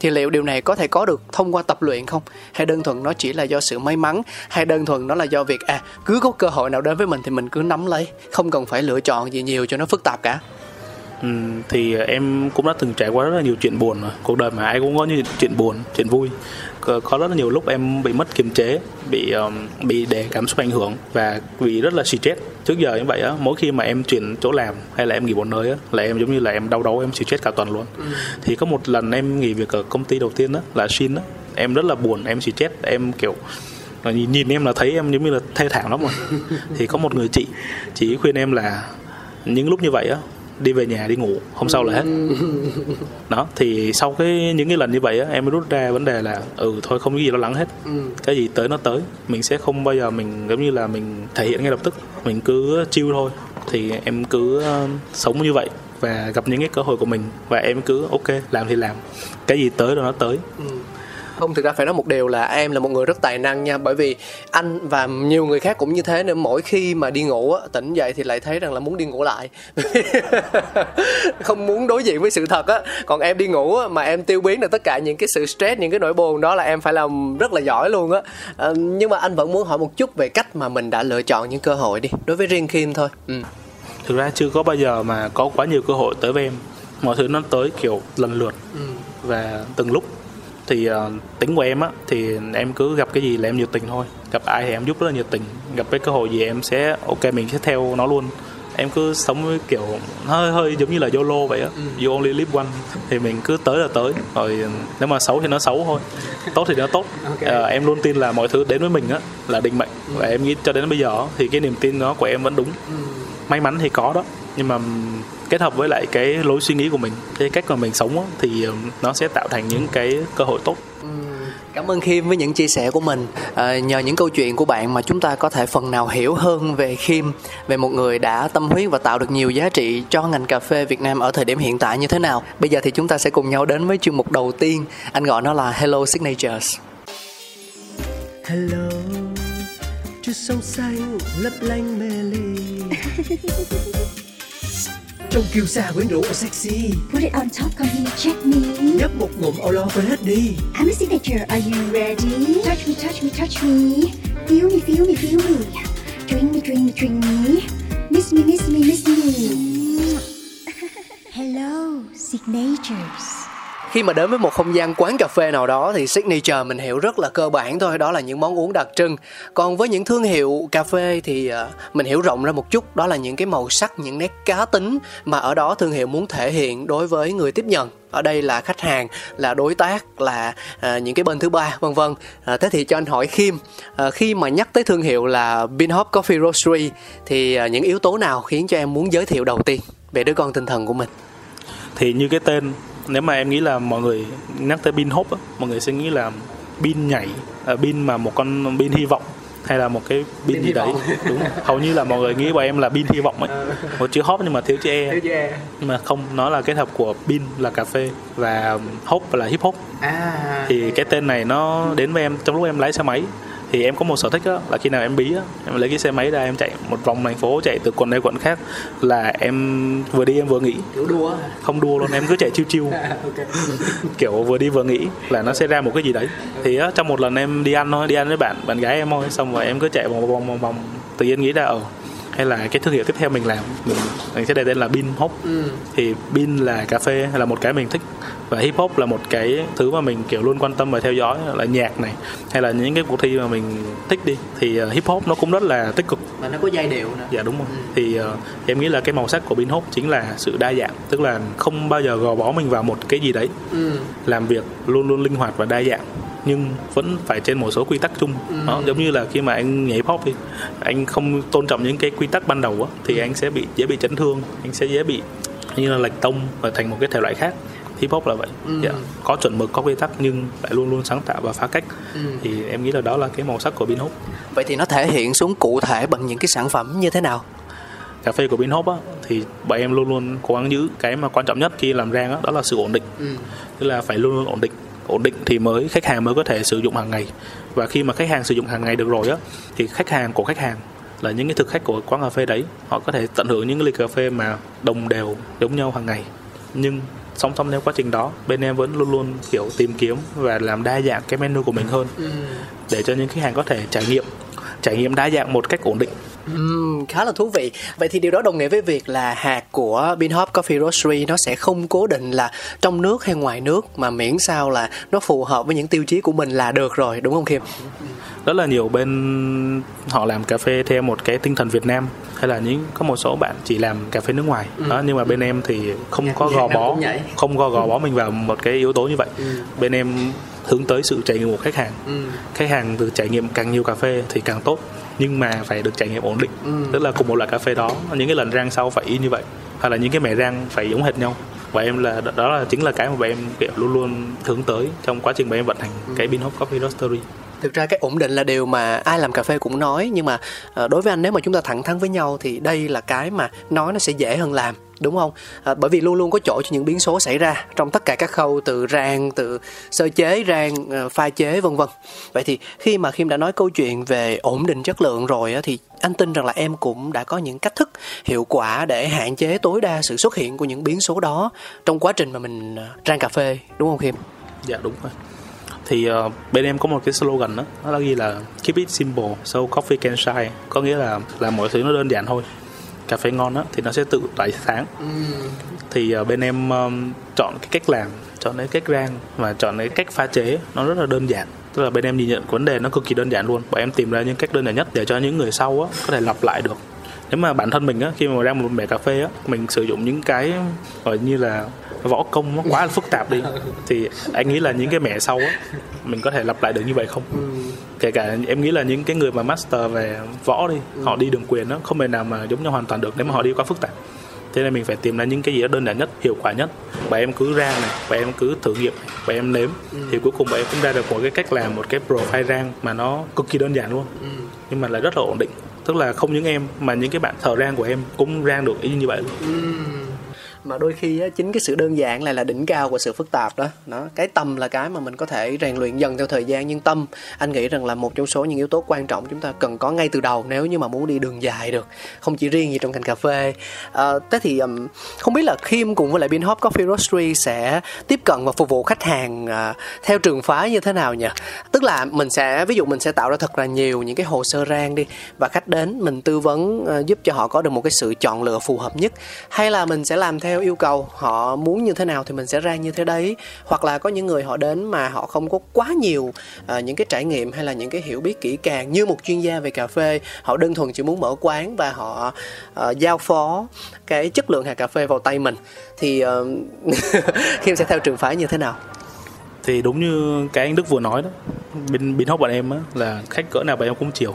thì liệu điều này có thể có được thông qua tập luyện không? Hay đơn thuần nó chỉ là do sự may mắn? Hay đơn thuần nó là do việc à cứ có cơ hội nào đến với mình thì mình cứ nắm lấy, không cần phải lựa chọn gì nhiều cho nó phức tạp cả? Ừm, thì em cũng đã từng trải qua rất là nhiều chuyện buồn rồi cuộc đời mà ai cũng có những chuyện buồn chuyện vui. Có, có rất là nhiều lúc em bị mất kiềm chế bị um, bị để cảm xúc ảnh hưởng và bị rất là stress. Trước giờ như vậy á mỗi khi mà em chuyển chỗ làm hay là em nghỉ một nơi á là em giống như là em đau đầu em stress cả tuần luôn. Thì có một lần em nghỉ việc ở công ty đầu tiên á là Shin á em rất là buồn em stress. Em kiểu nhìn, nhìn em là thấy em giống như là thê thảm lắm rồi. Thì có một người chị chị khuyên em là những lúc như vậy á đi về nhà đi ngủ hôm sau là hết. Đó thì sau cái những cái lần như vậy á em mới rút ra vấn đề là ừ thôi không có gì lo lắng hết. Cái gì tới nó tới. Mình sẽ không bao giờ mình giống như là mình thể hiện ngay lập tức. Mình cứ chill thôi. Thì em cứ ờ, sống như vậy và gặp những cái cơ hội của mình. Và em cứ ok làm thì làm. Cái gì tới rồi nó tới không thực ra phải nói một điều là em là một người rất tài năng nha. Bởi vì anh và nhiều người khác cũng như thế nên mỗi khi mà đi ngủ á, tỉnh dậy thì lại thấy rằng là muốn đi ngủ lại. Không muốn đối diện với sự thật á. Còn em đi ngủ á, mà em tiêu biến được tất cả những cái sự stress những cái nỗi buồn đó là em phải làm rất là giỏi luôn á. À, nhưng mà anh vẫn muốn hỏi một chút về cách mà mình đã lựa chọn những cơ hội đi đối với riêng Kim thôi. Ừ. thực ra chưa có bao giờ mà có quá nhiều cơ hội tới với em. Mọi thứ nó tới kiểu lần lượt và từng lúc thì uh, tính của em á thì em cứ gặp cái gì là em nhiệt tình thôi. Gặp ai thì em giúp rất là nhiệt tình. Gặp cái cơ hội gì em sẽ ok mình sẽ theo nó luôn. Em cứ sống với kiểu hơi hơi giống như là YOLO vậy á. You only live one thì mình cứ tới là tới. Rồi nếu mà xấu thì nó xấu thôi. Tốt thì nó tốt. Ờ, em luôn tin là mọi thứ đến với mình á là định mệnh. Và em nghĩ cho đến bây giờ thì cái niềm tin đó của em vẫn đúng may mắn thì có đó nhưng mà kết hợp với lại cái lối suy nghĩ của mình cái cách mà mình sống á, thì nó sẽ tạo thành những cái cơ hội tốt Cảm ơn Khiêm với những chia sẻ của mình. À, nhờ những câu chuyện của bạn mà chúng ta có thể phần nào hiểu hơn về Khiêm, về một người đã tâm huyết và tạo được nhiều giá trị cho ngành cà phê Việt Nam ở thời điểm hiện tại như thế nào. Bây giờ thì chúng ta sẽ cùng nhau đến với chuyên mục đầu tiên. Anh gọi nó là Hello Signatures. Hello, sông xanh lấp lánh mê ly Trong kiêu sa quyến rũ và sexy Put it on top, come here, check me. Nhấp một ngụm lo quên hết đi I'm a signature, are you ready? Touch me, touch me, touch me. Feel me, feel me, feel me. Drink me, drink me, drink me. Miss me, miss me, miss me. Hello, signatures. Khi mà đến với một không gian quán cà phê nào đó thì signature mình hiểu rất là cơ bản thôi, đó là những món uống đặc trưng. Còn với những thương hiệu cà phê thì ờ, mình hiểu rộng ra một chút, đó là những cái màu sắc, những nét cá tính mà ở đó thương hiệu muốn thể hiện đối với người tiếp nhận. Ở đây là khách hàng, là đối tác, là à, những cái bên thứ ba, vân vân. À, thế thì cho anh hỏi Khiêm, à, khi mà nhắc tới thương hiệu là Binhop Coffee Roastery thì à, những yếu tố nào khiến cho em muốn giới thiệu đầu tiên về đứa con tinh thần của mình? thì như cái tên nếu mà em nghĩ là mọi người nhắc tới pin hốp á mọi người sẽ nghĩ là pin nhảy à, pin mà một con pin hy vọng hay là một cái pin gì đấy. đúng. Hầu như là mọi người nghĩ của em là pin hy vọng ấy. Một chữ hop nhưng mà thiếu chữ e. Nhưng mà không nó là kết hợp của pin là cà phê và hop là hip hop. À, thì cái tên này nó đến với em trong lúc em lái xe máy thì em có một sở thích đó là khi nào em bí á em lấy cái xe máy ra em chạy một vòng thành phố chạy từ quận này quận khác là em vừa đi em vừa nghỉ. Kiểu đua không đua luôn em cứ chạy chiêu chiêu. Kiểu vừa đi vừa nghĩ là nó sẽ ra một cái gì đấy. Thì á, trong một lần em đi ăn thôi đi ăn với bạn bạn gái em thôi xong rồi em cứ chạy vòng vòng vòng vòng. Tự nhiên nghĩ ra ở hay là cái thương hiệu tiếp theo mình làm mình, mình sẽ đề tên là Bean Hop. Ừ. thì Bean là cà phê là một cái mình thích và hip hop là một cái thứ mà mình kiểu luôn quan tâm và theo dõi là nhạc này hay là những cái cuộc thi mà mình thích đi. Thì uh, hip hop nó cũng rất là tích cực. Và nó có giai điệu nữa. Dạ đúng rồi. Ừ. thì uh, em nghĩ là cái màu sắc của Bean Hop chính là sự đa dạng tức là không bao giờ gò bó mình vào một cái gì đấy. Ừ. làm việc luôn luôn linh hoạt và đa dạng nhưng vẫn phải trên một số quy tắc chung. Ừ. đó giống như là khi mà anh nhảy hip hop đi anh không tôn trọng những cái quy tắc ban đầu á thì anh sẽ bị dễ bị chấn thương anh sẽ dễ bị như là lệch tông và thành một cái thể loại khác hip hop là vậy Ừ. dạ. có chuẩn mực có quy tắc nhưng lại luôn luôn sáng tạo và phá cách Ừ. thì em nghĩ là đó là cái màu sắc của Bean Hop vậy thì nó thể hiện xuống cụ thể bằng những cái sản phẩm như thế nào cà phê của Bean Hop á thì bọn em luôn luôn cố gắng giữ cái mà quan trọng nhất khi làm rang á đó là sự ổn định ừ. tức là phải luôn luôn ổn định ổn định thì mới khách hàng mới có thể sử dụng hàng ngày và khi mà khách hàng sử dụng hàng ngày được rồi á thì khách hàng của khách hàng là những cái thực khách của quán cà phê đấy họ có thể tận hưởng những cái ly cà phê mà đồng đều giống nhau hàng ngày nhưng song song theo quá trình đó bên em vẫn luôn luôn kiểu tìm kiếm và làm đa dạng cái menu của mình hơn Ừ. để cho những khách hàng có thể trải nghiệm trải nghiệm đa dạng một cách ổn định Ừm, khá là thú vị. Vậy thì điều đó đồng nghĩa với việc là hạt của Beanhop Coffee Roastery nó sẽ không cố định là trong nước hay ngoài nước mà miễn sao là nó phù hợp với những tiêu chí của mình là được rồi, đúng không Kim? rất là nhiều bên họ làm cà phê theo một cái tinh thần Việt Nam hay là những có một số bạn chỉ làm cà phê nước ngoài đó nhưng mà bên em thì không có gò bó không có gò bó mình vào một cái yếu tố như vậy Ừ. bên em hướng tới sự trải nghiệm của khách hàng. Ừ. khách hàng được trải nghiệm càng nhiều cà phê thì càng tốt nhưng mà phải được trải nghiệm ổn định. Ừ. tức là cùng một loại cà phê đó những cái lần rang sau phải y như vậy hoặc là những cái mẻ rang phải giống hệt nhau. Và em là đó là chính là cái mà bọn em kiểu luôn luôn hướng tới trong quá trình bọn em vận hành cái Bean Hop Coffee Roastery Thực ra cái ổn định là điều mà ai làm cà phê cũng nói nhưng mà ờ, đối với anh nếu mà chúng ta thẳng thắn với nhau thì đây là cái mà nói nó sẽ dễ hơn làm đúng không? À, bởi vì luôn luôn có chỗ cho những biến số xảy ra trong tất cả các khâu từ rang, từ sơ chế, rang, à, pha chế vân vân. Vậy thì khi mà Khiêm đã nói câu chuyện về ổn định chất lượng rồi á, thì anh tin rằng là em cũng đã có những cách thức hiệu quả để hạn chế tối đa sự xuất hiện của những biến số đó trong quá trình mà mình à, rang cà phê đúng không Khiêm? Dạ đúng rồi. Thì uh, bên em có một cái slogan đó, nó là ghi là keep it simple so coffee can shine. Có nghĩa là là mọi thứ nó đơn giản thôi. Cà phê ngon á thì nó sẽ tự tỏa sáng. Thì uh, bên em um, chọn cái cách làm, chọn cái cách rang và chọn cái cách pha chế nó rất là đơn giản. Tức là bên em nhìn nhận vấn đề nó cực kỳ đơn giản luôn. Và em tìm ra những cách đơn giản nhất để cho những người sau á có thể lặp lại được nếu mà bản thân mình á khi mà ra một bể cà phê á mình sử dụng những cái gọi như là võ công nó quá là phức tạp đi thì anh nghĩ là những cái mẻ sau á mình có thể lặp lại được như vậy không? Kể cả em nghĩ là những cái người mà master về võ đi họ đi đường quyền á không thể nào mà giống nhau hoàn toàn được nếu mà họ đi quá phức tạp. Thế nên mình phải tìm ra những cái gì đó đơn giản nhất hiệu quả nhất. Và em cứ rang này và em cứ thử nghiệm này, và em nếm. Thì cuối cùng bạn em cũng ra được một cái cách làm một cái profile rang mà nó cực kỳ đơn giản luôn. Nhưng mà lại rất là ổn định. Tức là không những em mà những cái bạn thợ rang của em cũng rang được y như vậy luôn mà đôi khi á, chính cái sự đơn giản lại là đỉnh cao của sự phức tạp đó. Nó cái tâm là cái mà mình có thể rèn luyện dần theo thời gian nhưng tâm anh nghĩ rằng là một trong số những yếu tố quan trọng chúng ta cần có ngay từ đầu nếu như mà muốn đi đường dài được không chỉ riêng gì trong ngành cà phê. À, thế thì um, không biết là Kim cùng với lại Beanhop Coffee Roastery sẽ tiếp cận và phục vụ khách hàng uh, theo trường phái như thế nào nhỉ? Tức là mình sẽ ví dụ mình sẽ tạo ra thật là nhiều những cái hồ sơ rang đi và khách đến mình tư vấn uh, giúp cho họ có được một cái sự chọn lựa phù hợp nhất hay là mình sẽ làm theo yêu cầu họ muốn như thế nào thì mình sẽ rang như thế đấy. Hoặc là có những người họ đến mà họ không có quá nhiều à, những cái trải nghiệm hay là những cái hiểu biết kỹ càng như một chuyên gia về cà phê. Họ đơn thuần chỉ muốn mở quán và họ à, giao phó cái chất lượng hạt cà phê vào tay mình. Thì uh, sẽ theo trường phái như thế nào? Thì đúng như cái anh Đức vừa nói đó bên bên hốc bọn em á là khách cỡ nào bọn em cũng chiều.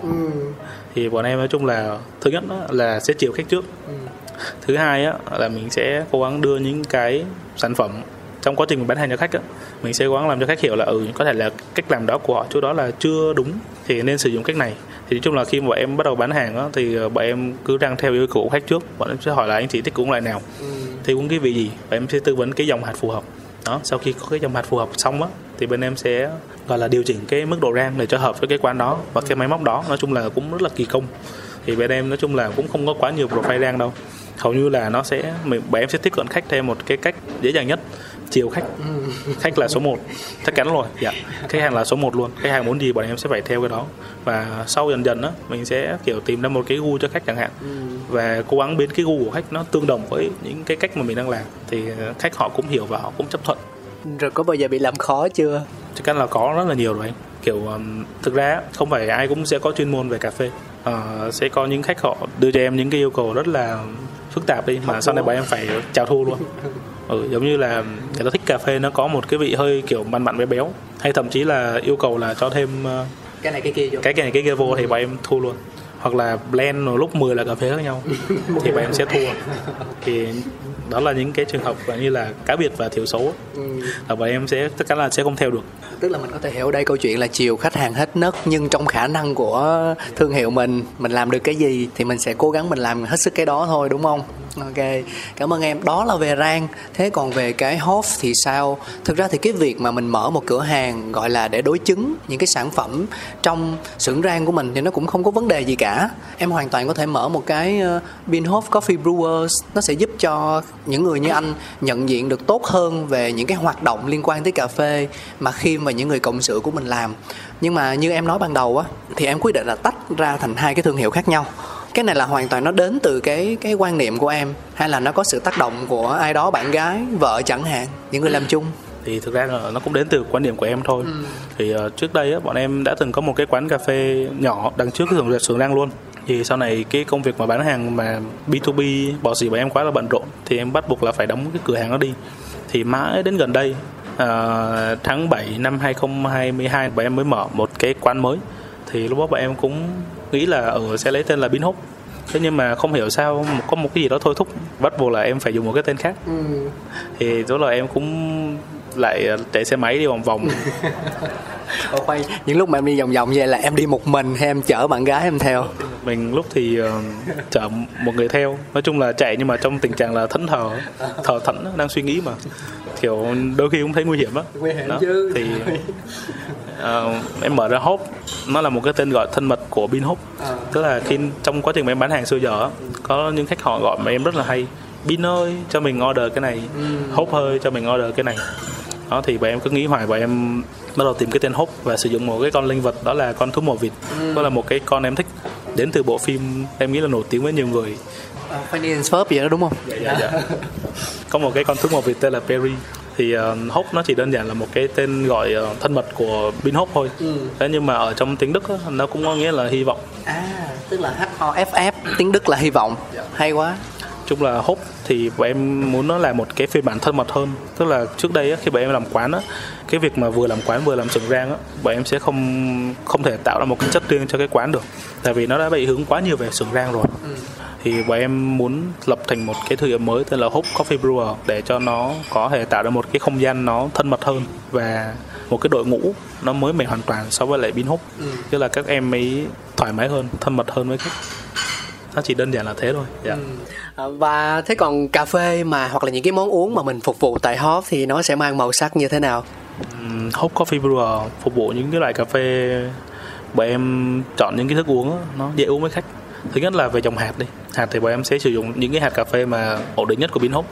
Thì bọn em nói chung là thứ nhất á, là sẽ chiều khách trước thứ hai á là mình sẽ cố gắng đưa những cái sản phẩm trong quá trình mình bán hàng cho khách á mình sẽ cố gắng làm cho khách hiểu là ừ có thể là cách làm đó của họ chỗ đó là chưa đúng thì nên sử dụng cách này. Thì nói chung là khi mà bọn em bắt đầu bán hàng á thì ờ, bọn em cứ đang theo yêu cầu của khách trước bọn em sẽ hỏi là anh chị thích uống loại nào. Thì uống cái vị gì? Và em sẽ tư vấn cái dòng hạt phù hợp. Đó sau khi có cái dòng hạt phù hợp xong á thì bên em sẽ gọi là điều chỉnh cái mức độ rang để cho hợp với cái quán đó và cái máy móc đó. Nói chung là cũng rất là kỳ công. Thì bên em nói chung là cũng không có quá nhiều profile rang đâu hầu như là nó sẽ mình bọn em sẽ tiếp cận khách theo một cái cách dễ dàng nhất. Chiều khách. Khách là số 1 chắc chắn rồi. Dạ. Khách hàng là số 1 luôn. Khách hàng muốn gì bọn em sẽ phải theo cái đó. Và sau dần dần á mình sẽ kiểu tìm ra một cái gu cho khách chẳng hạn. Và cố gắng biến cái gu của khách nó tương đồng với những cái cách mà mình đang làm. Thì khách họ cũng hiểu và họ cũng chấp thuận. Rồi có bao giờ bị làm khó chưa? Chắc chắn là có rất là nhiều rồi anh. Kiểu um, thực ra không phải ai cũng sẽ có chuyên môn về cà phê. Ờ, sẽ có những khách họ đưa cho em những cái yêu cầu rất là phức tạp đi mà sau này bọn em phải chào thu luôn. Ừ, giống như là người ta thích cà phê nó có một cái vị hơi kiểu mặn mặn béo béo hay thậm chí là yêu cầu là cho thêm ờ, cái này cái kia vô. cái cái này cái kia vô thì bọn em thu luôn. Hoặc là blend lúc 10 là cà phê khác nhau thì bọn em sẽ thua. Thì đó là những cái trường hợp gọi như là cá biệt và thiểu số. Là bọn em sẽ chắc chắn là sẽ không theo được. Tức là mình có thể hiểu đây câu chuyện là chiều khách hàng hết nấc nhưng trong khả năng của thương hiệu mình mình làm được cái gì thì mình sẽ cố gắng mình làm hết sức cái đó thôi đúng không ok cảm ơn em. Đó là về rang thế còn về cái Hof thì sao? Thực ra thì cái việc mà mình mở một cửa hàng gọi là để đối chứng những cái sản phẩm trong xưởng rang của mình thì nó cũng không có vấn đề gì cả. Em hoàn toàn có thể mở một cái ờ, uh, Beanhof Coffee Brewers. Nó sẽ giúp cho những người như anh nhận diện được tốt hơn về những cái hoạt động liên quan tới cà phê mà khi mà những người cộng sự của mình làm. Nhưng mà như em nói ban đầu á thì em quyết định là tách ra thành hai cái thương hiệu khác nhau cái này là hoàn toàn nó đến từ cái cái quan niệm của em hay là nó có sự tác động của ai đó bạn gái vợ chẳng hạn những người làm chung? Thì thực ra là nó cũng đến từ quan điểm của em thôi. Thì uh, trước đây á, bọn em đã từng có một cái quán cà phê nhỏ đằng trước cái xưởng xưởng rang luôn. Thì sau này cái công việc mà bán hàng mà B2B bỏ xỉ bọn em quá là bận rộn thì em bắt buộc là phải đóng cái cửa hàng đó đi. Thì mãi đến gần đây uh, tháng 7 năm 2022 bọn em mới mở một cái quán mới thì lúc đó bọn em cũng nghĩ là ở sẽ lấy tên là Bin Hop. Thế nhưng mà không hiểu sao có một cái gì đó thôi thúc bắt buộc là em phải dùng một cái tên khác. Thì đó là em cũng lại chạy xe máy đi vòng vòng. Ồ, khoan những lúc mà em đi vòng vòng vậy là em đi một mình hay em chở bạn gái em theo? Mình lúc thì uh, chở một người theo. Nói chung là chạy nhưng mà trong tình trạng là thẫn thờ thờ thẫn đang suy nghĩ mà. Kiểu đôi khi cũng thấy nguy hiểm á. Nguy hiểm Đó, chứ. thì uh, em mở ra hốp nó là một cái tên gọi thân mật của Bin Hop. Tức là khi trong quá trình mà em bán hàng xưa giờ có những khách họ gọi mà em rất là hay Bin ơi cho mình order cái này. Hốp ơi cho mình order cái này. Đó thì bọn em cứ nghĩ hoài và em bắt đầu tìm cái tên hốp và sử dụng một cái con linh vật đó là con thú màu vịt. Đó là một cái con em thích đến từ bộ phim em nghĩ là nổi tiếng với nhiều người. À, Phineas Ferb vậy đó đúng không? Dạ, dạ, dạ. có một cái con thú màu vịt tên là Perry thì uh, hốp nó chỉ đơn giản là một cái tên gọi uh, thân mật của Bin Hop thôi. Thế nhưng mà ở trong tiếng Đức á, nó cũng có nghĩa là hy vọng. À tức là H O F F tiếng Đức là hy vọng. Hay quá. Chung là hốp thì bọn em muốn nó là một cái phiên bản thân mật hơn. Tức là trước đây á, khi bọn em làm quán á cái việc mà vừa làm quán vừa làm sừng rang á bọn em sẽ không không thể tạo ra một cái chất riêng cho cái quán được. Tại vì nó đã bị hướng quá nhiều về sừng rang rồi thì bọn em muốn lập thành một cái thương hiệu mới tên là Hope Coffee Brewer để cho nó có thể tạo ra một cái không gian nó thân mật hơn và một cái đội ngũ nó mới mẻ hoàn toàn so với lại Bin Hope. Tức là các em ấy thoải mái hơn thân mật hơn với khách. Nó chỉ đơn giản là thế thôi dạ. À, và thế còn cà phê mà hoặc là những cái món uống mà mình phục vụ tại Hop thì nó sẽ mang màu sắc như thế nào? Hope Coffee Brewer phục vụ những cái loại cà phê bọn em chọn những cái thức uống á, nó dễ uống với khách. Thứ nhất là về dòng hạt đi hạt thì bọn em sẽ sử dụng những cái hạt cà phê mà ổn định nhất của Bin Hop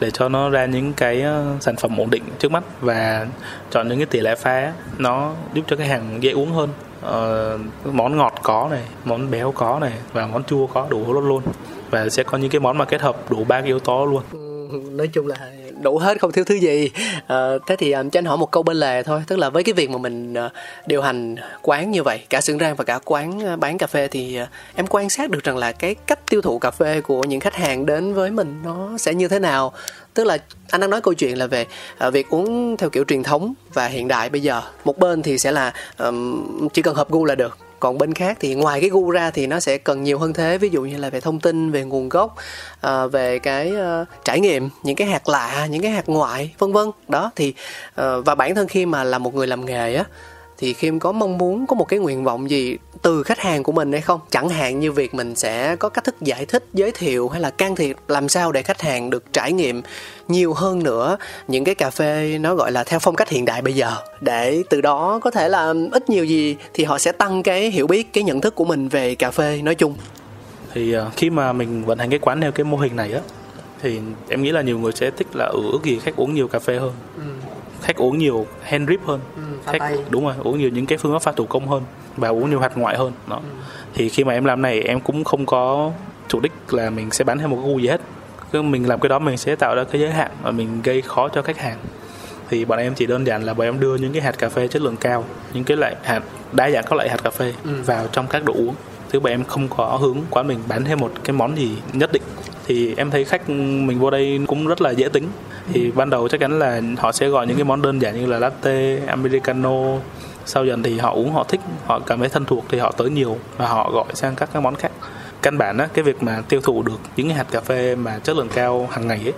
để cho nó ra những cái ờ, sản phẩm ổn định trước mắt và chọn những cái tỷ lệ pha nó giúp cho khách hàng dễ uống hơn. Ờ, món ngọt có này món béo có này và món chua có đủ luôn luôn và sẽ có những cái món mà kết hợp đủ ba cái yếu tố luôn. Nói chung là đủ hết không thiếu thứ gì. À, thế thì um, cho anh hỏi một câu bên lề thôi tức là với cái việc mà mình uh, điều hành quán như vậy cả xưởng rang và cả quán uh, bán cà phê thì uh, em quan sát được rằng là cái cách tiêu thụ cà phê của những khách hàng đến với mình nó sẽ như thế nào? Tức là anh đang nói câu chuyện là về uh, việc uống theo kiểu truyền thống và hiện đại bây giờ. Một bên thì sẽ là um, chỉ cần hợp gu là được còn bên khác thì ngoài cái gu ra thì nó sẽ cần nhiều hơn thế. Ví dụ như là về thông tin về nguồn gốc à, về cái uh, trải nghiệm những cái hạt lạ những cái hạt ngoại vân vân. Đó thì uh, và bản thân khi mà là một người làm nghề á thì Khiêm có mong muốn có một cái nguyện vọng gì từ khách hàng của mình hay không? Chẳng hạn như việc mình sẽ có cách thức giải thích giới thiệu hay là can thiệp làm sao để khách hàng được trải nghiệm nhiều hơn nữa những cái cà phê nó gọi là theo phong cách hiện đại bây giờ. Để từ đó có thể là ít nhiều gì thì họ sẽ tăng cái hiểu biết cái nhận thức của mình về cà phê nói chung. Thì ờ, khi mà mình vận hành cái quán theo cái mô hình này á thì em nghĩ là nhiều người sẽ thích là ở ước gì khách uống nhiều cà phê hơn khách uống nhiều hand drip hơn Ừ, khách tay. đúng rồi uống nhiều những cái phương pháp pha thủ công hơn và uống nhiều hạt ngoại hơn đó Ừ. thì khi mà em làm này em cũng không có chủ đích là mình sẽ bán theo một cái gu gì hết cứ mình làm cái đó mình sẽ tạo ra cái giới hạn và mình gây khó cho khách hàng thì bọn em chỉ đơn giản là bọn em đưa những cái hạt cà phê chất lượng cao những cái loại hạt đa dạng các loại hạt cà phê Ừ. vào trong các đồ uống thứ bọn em không có hướng quán mình bán thêm một cái món gì nhất định. Thì em thấy khách mình vô đây cũng rất là dễ tính. Thì ban đầu chắc chắn là họ sẽ gọi những cái món đơn giản như là latte americano sau dần thì họ uống họ thích họ cảm thấy thân thuộc thì họ tới nhiều và họ gọi sang các cái món khác. Căn bản á cái việc mà tiêu thụ được những cái hạt cà phê mà chất lượng cao hàng ngày ấy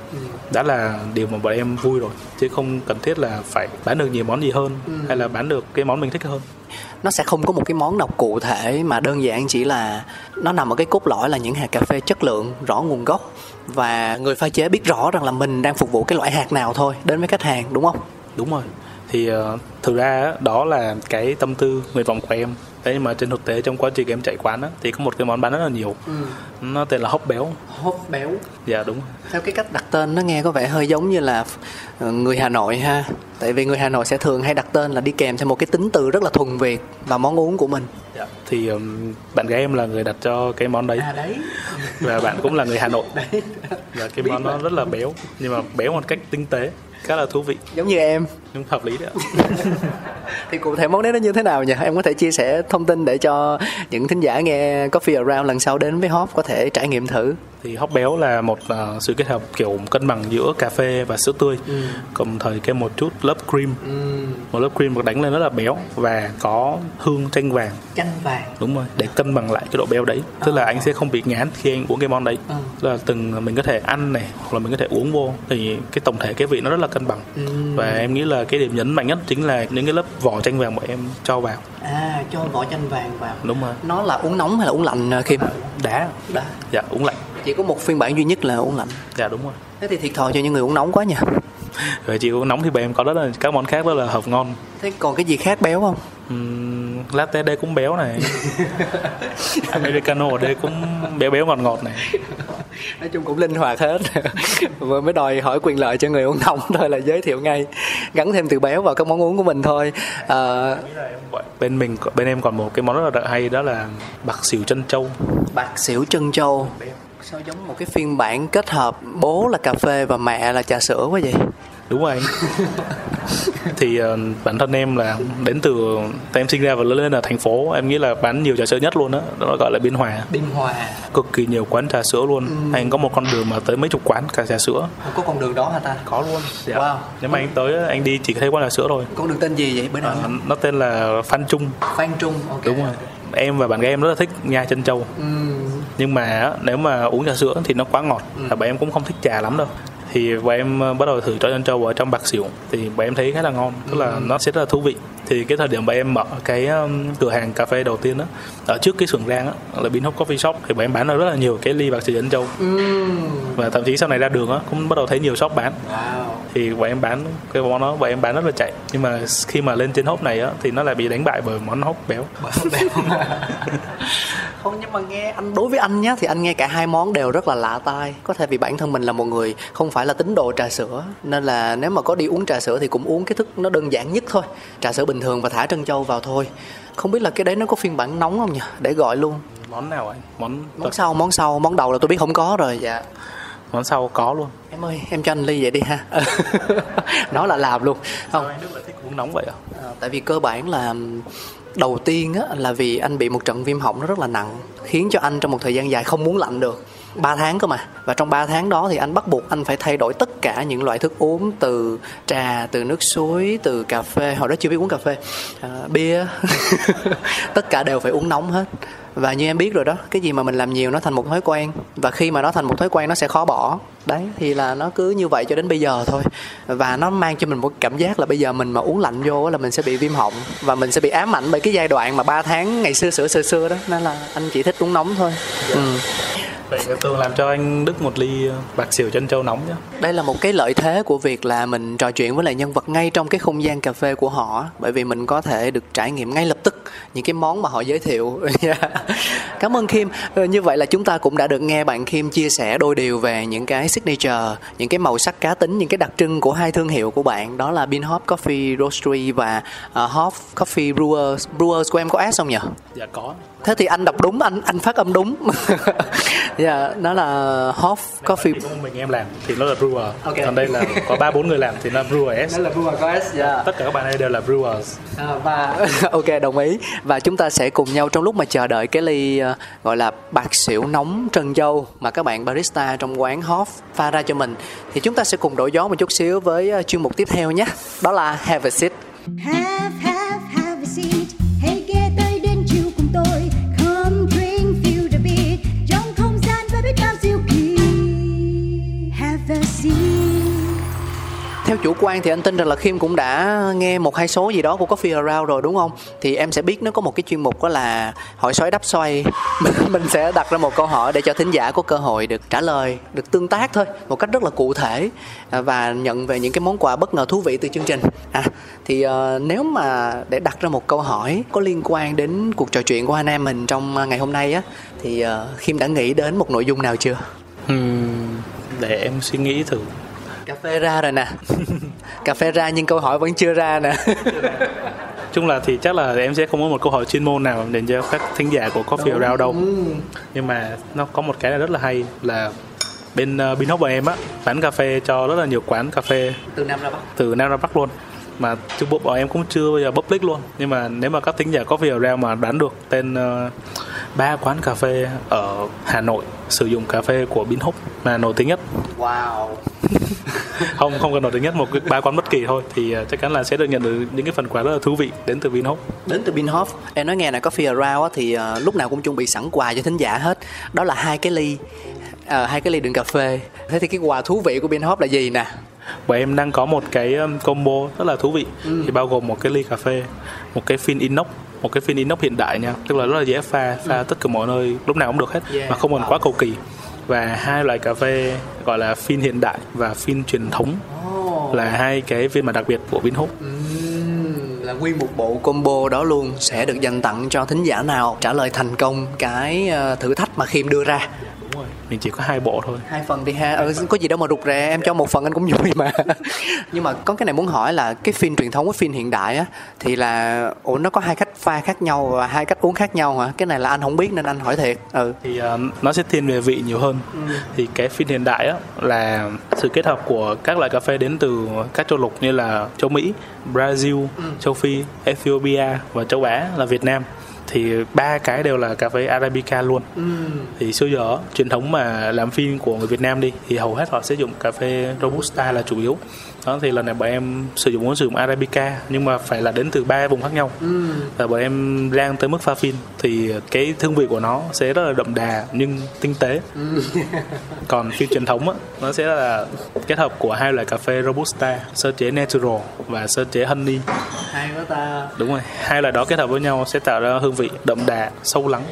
đã là điều mà bọn em vui rồi. Chứ không cần thiết là phải bán được nhiều món gì hơn hay là bán được cái món mình thích hơn nó sẽ không có một cái món nào cụ thể mà đơn giản chỉ là nó nằm ở cái cốt lõi là những hạt cà phê chất lượng rõ nguồn gốc. Và người pha chế biết rõ rằng là mình đang phục vụ cái loại hạt nào thôi đến với khách hàng đúng không? Đúng rồi. Thì uh, thực ra đó là cái tâm tư nguyện vọng của em đấy nhưng mà trên thực tế trong quá trình em chạy quán á, thì có một cái món bán rất là nhiều. Nó tên là hốc béo. Hốt béo. Dạ đúng. Theo cái cách đặt tên nó nghe có vẻ hơi giống như là ờ, người Hà Nội ha. Tại vì người Hà Nội sẽ thường hay đặt tên là đi kèm theo một cái tính từ rất là thuần Việt và món uống của mình. Dạ. thì um, bạn gái em là người đặt cho cái món đấy. À đấy. Và bạn cũng là người Hà Nội. Và cái món nó rất là béo nhưng mà béo một cách tinh tế khá là thú vị. Giống như em nhưng hợp lý đấy thì cụ thể món đấy nó như thế nào nhỉ? Em có thể chia sẻ thông tin để cho những thính giả nghe Coffee Around lần sau đến với Hop có thể trải nghiệm thử. Thì hóc béo là một uh, sự kết hợp kiểu cân bằng giữa cà phê và sữa tươi đồng thời thêm một chút lớp cream. Một lớp cream được đánh lên rất là béo và có hương chanh vàng. Chanh vàng. Đúng rồi để cân bằng lại cái độ béo đấy. Tức là anh sẽ không bị ngán khi anh uống cái món đấy. Ừ. tức là từng mình có thể ăn này hoặc là mình có thể uống vô. Thì cái tổng thể cái vị nó rất là cân bằng. Và em nghĩ là cái điểm nhấn mạnh nhất chính là những cái lớp vỏ chanh vàng mà em cho vào. À cho vỏ chanh vàng vào. Đúng rồi. Nó là uống nóng hay là uống lạnh à, Kim? Đá đã. Dạ uống lạnh. Chỉ có một phiên bản duy nhất là uống lạnh. Dạ đúng rồi. Thế thì thiệt thòi cho những người uống nóng quá nhỉ? Rồi chị uống nóng thì bọn em có rất là các món khác rất là hợp ngon. Thế còn cái gì khác béo không? Uhm, latte đây cũng béo này. Americano ở đây cũng béo béo ngọt ngọt này. Nói chung cũng linh hoạt hết. Vừa mới đòi hỏi quyền lợi cho người uống nóng thôi là giới thiệu ngay gắn thêm từ béo vào các món uống của mình thôi. À, bên mình bên em còn một cái món rất là hay đó là bạc xỉu chân trâu. Bạc xỉu chân châu sao giống một cái phiên bản kết hợp bố là cà phê và mẹ là trà sữa quá vậy đúng rồi thì uh, bản thân em là đến từ em sinh ra và lớn lên ở thành phố em nghĩ là bán nhiều trà sữa nhất luôn đó nó gọi là biên hòa. Biên hòa. Cực kỳ nhiều quán trà sữa luôn. Anh có một con đường mà tới mấy chục quán cả trà sữa. Có con đường đó hả ta? Có luôn. Dạ. Wow. nếu mà anh tới anh đi chỉ thấy quán trà sữa thôi. Con đường tên gì vậy? Bữa nào Ờ, nó tên là Phan Trung. Phan Trung ok. Đúng rồi. Em và bạn gái em rất là thích nha chân trâu Ừm, nhưng mà nếu mà uống trà sữa thì nó quá ngọt và bạn em cũng không thích trà lắm đâu thì bọn em ờ, bắt đầu thử cho chân trâu ở trong bạc xỉu. Thì bọn em thấy khá là ngon tức là nó sẽ rất là thú vị thì cái thời điểm bọn em mở cái um, cửa hàng cà phê đầu tiên đó ở trước cái xưởng rang á là Bin Hop Coffee Shop thì bọn em bán được rất là nhiều cái ly bạc xỉu chân trâu và thậm chí sau này ra đường á cũng bắt đầu thấy nhiều shop bán. Wow. Thì bọn em bán cái món đó bọn em bán rất là chạy. Nhưng mà khi mà lên trên hốp này á thì nó lại bị đánh bại bởi món hốp béo. Không nhưng mà nghe anh đối với anh nhá thì anh nghe cả hai món đều rất là lạ tai. Có thể vì bản thân mình là một người không phải là tín đồ trà sữa nên là nếu mà có đi uống trà sữa thì cũng uống cái thức nó đơn giản nhất thôi. Trà sữa bình thường và thả trân châu vào thôi. Không biết là cái đấy nó có phiên bản nóng không nhỉ? Để gọi luôn. Món nào anh? Món món sau món sau món đầu là tôi biết không có rồi dạ. Món sau có luôn. Em ơi em cho anh ly vậy đi ha. Nó là làm luôn. Không. anh Đức lại thích uống nóng vậy à À, tại vì cơ bản là đầu tiên á, là vì anh bị một trận viêm họng nó rất là nặng khiến cho anh trong một thời gian dài không muốn lạnh được 3 tháng cơ mà. Và trong 3 tháng đó thì anh bắt buộc anh phải thay đổi tất cả những loại thức uống từ trà từ nước suối từ cà phê. Hồi đó chưa biết uống cà phê. À, bia. Tất cả đều phải uống nóng hết. Và như em biết rồi đó cái gì mà mình làm nhiều nó thành một thói quen. Và khi mà nó thành một thói quen nó sẽ khó bỏ đấy thì là nó cứ như vậy cho đến bây giờ thôi. Và nó mang cho mình một cảm giác là bây giờ mình mà uống lạnh vô là mình sẽ bị viêm họng và mình sẽ bị ám ảnh bởi cái giai đoạn mà 3 tháng ngày xưa xưa xưa đó. Nên là anh chỉ thích uống nóng thôi. Ừ. vậy tường làm cho anh đức một ly bạc xỉu chân trâu nóng nhé đây là một cái lợi thế của việc là mình trò chuyện với lại nhân vật ngay trong cái không gian cà phê của họ bởi vì mình có thể được trải nghiệm ngay lập tức những cái món mà họ giới thiệu. Cảm ơn Kim. Ờ, như vậy là chúng ta cũng đã được nghe bạn Kim chia sẻ đôi điều về những cái signature những cái màu sắc cá tính những cái đặc trưng của hai thương hiệu của bạn. Đó là Bean Hop Coffee Roastery và uh, Hop Coffee Brewers. Brewers của em có S không nhỉ? Dạ có. Thế thì anh đọc đúng anh anh phát âm đúng. Dạ nó là Hop Coffee. mình em làm thì nó là brewer. Ok. còn đây là có ba bốn người làm thì nó là brewer s. Là Brewer có S dạ. Tất cả các bạn đây đều là brewers. À, và ok đồng ý. Và chúng ta sẽ cùng nhau trong lúc mà chờ đợi cái ly ờ, gọi là bạc xỉu nóng trân châu mà các bạn barista trong quán Hoff pha ra cho mình. Thì chúng ta sẽ cùng đổi gió một chút xíu với ờ, chuyên mục tiếp theo nhé. Đó là have a seat. Have, have, have a seat. Theo chủ quan thì anh tin rằng là khiêm cũng đã nghe một hai số gì đó của Coffee Around rồi đúng không? Thì em sẽ biết nó có một cái chuyên mục đó là hỏi xoáy đáp xoay. Mình sẽ đặt ra một câu hỏi để cho thính giả có cơ hội được trả lời, được tương tác thôi, một cách rất là cụ thể à, và nhận về những cái món quà bất ngờ thú vị từ chương trình. À, thì uh, nếu mà để đặt ra một câu hỏi có liên quan đến cuộc trò chuyện của anh em mình trong ngày hôm nay á, thì ờ, uh, khiêm đã nghĩ đến một nội dung nào chưa? uhm, để em suy nghĩ thử Cà phê ra rồi nè. Cà phê ra nhưng câu hỏi vẫn chưa ra nè. chung là thì chắc là em sẽ không có một câu hỏi chuyên môn nào dành cho các thính giả của Coffee Around đâu nhưng mà nó có một cái là rất là hay là bên uh, Binhop của em á bán cà phê cho rất là nhiều quán cà phê từ Nam ra Bắc. từ Nam ra Bắc luôn mà chung bộ bọn em cũng chưa bao giờ public luôn nhưng mà nếu mà các thính giả Coffee Around mà đoán được tên ờ, ba quán cà phê ở Hà Nội sử dụng cà phê của Binhop là nổi tiếng nhất Wow. không không cần nổi tiếng nhất một cái ba quán bất kỳ thôi thì ờ, chắc chắn là sẽ được nhận được những cái phần quà rất là thú vị đến từ Binhop Đến từ Binhof. Em nói nghe này Coffee Around thì ờ, lúc nào cũng chuẩn bị sẵn quà cho thính giả hết. Đó là hai cái ly ờ, hai cái ly đựng cà phê. Thế thì cái quà thú vị của Binhof là gì nè? và em đang có một cái um, combo rất là thú vị thì bao gồm một cái ly cà phê một cái phin inox một cái phin inox hiện đại nha. Tức là rất là dễ pha pha tất cả mọi nơi lúc nào cũng được hết Yeah, mà không cần quá cầu kỳ. Và hai loại cà phê gọi là phin hiện đại và phin truyền thống là hai cái phiên bản đặc biệt của Vinhop Ừm, là nguyên một bộ combo đó luôn sẽ được dành tặng cho thính giả nào trả lời thành công cái ờ, thử thách mà Khiêm đưa ra. Rồi. Mình chỉ có hai bộ thôi. Hai phần thì ha. Ừ, có gì đâu mà rụt rè em cho một phần anh cũng vui mà. Nhưng mà có cái này muốn hỏi là cái phim truyền thống với phim hiện đại á thì là ủa nó có hai cách pha khác nhau và hai cách uống khác nhau hả? Cái này là anh không biết nên anh hỏi thiệt. Ừ. Thì uh, nó sẽ thiên về vị nhiều hơn. Thì cái phin hiện đại á là sự kết hợp của các loại cà phê đến từ các châu lục như là châu Mỹ, Brazil, châu Phi, Ethiopia và châu Á là Việt Nam thì ba cái đều là cà phê Arabica luôn. Thì xưa giờ truyền thống mà làm phim của người Việt Nam đi thì hầu hết họ sẽ dùng cà phê Robusta là chủ yếu đó thì lần này bọn em sử dụng muốn sử dụng Arabica nhưng mà phải là đến từ ba vùng khác nhau. Và bọn em rang tới mức pha phin thì cái hương vị của nó sẽ rất là đậm đà nhưng tinh tế. Còn phin truyền thống á nó sẽ là kết hợp của hai loại cà phê robusta sơ chế natural và sơ chế honey. Hay quá ta. Đúng rồi hai loại đó kết hợp với nhau sẽ tạo ra hương vị đậm đà sâu lắng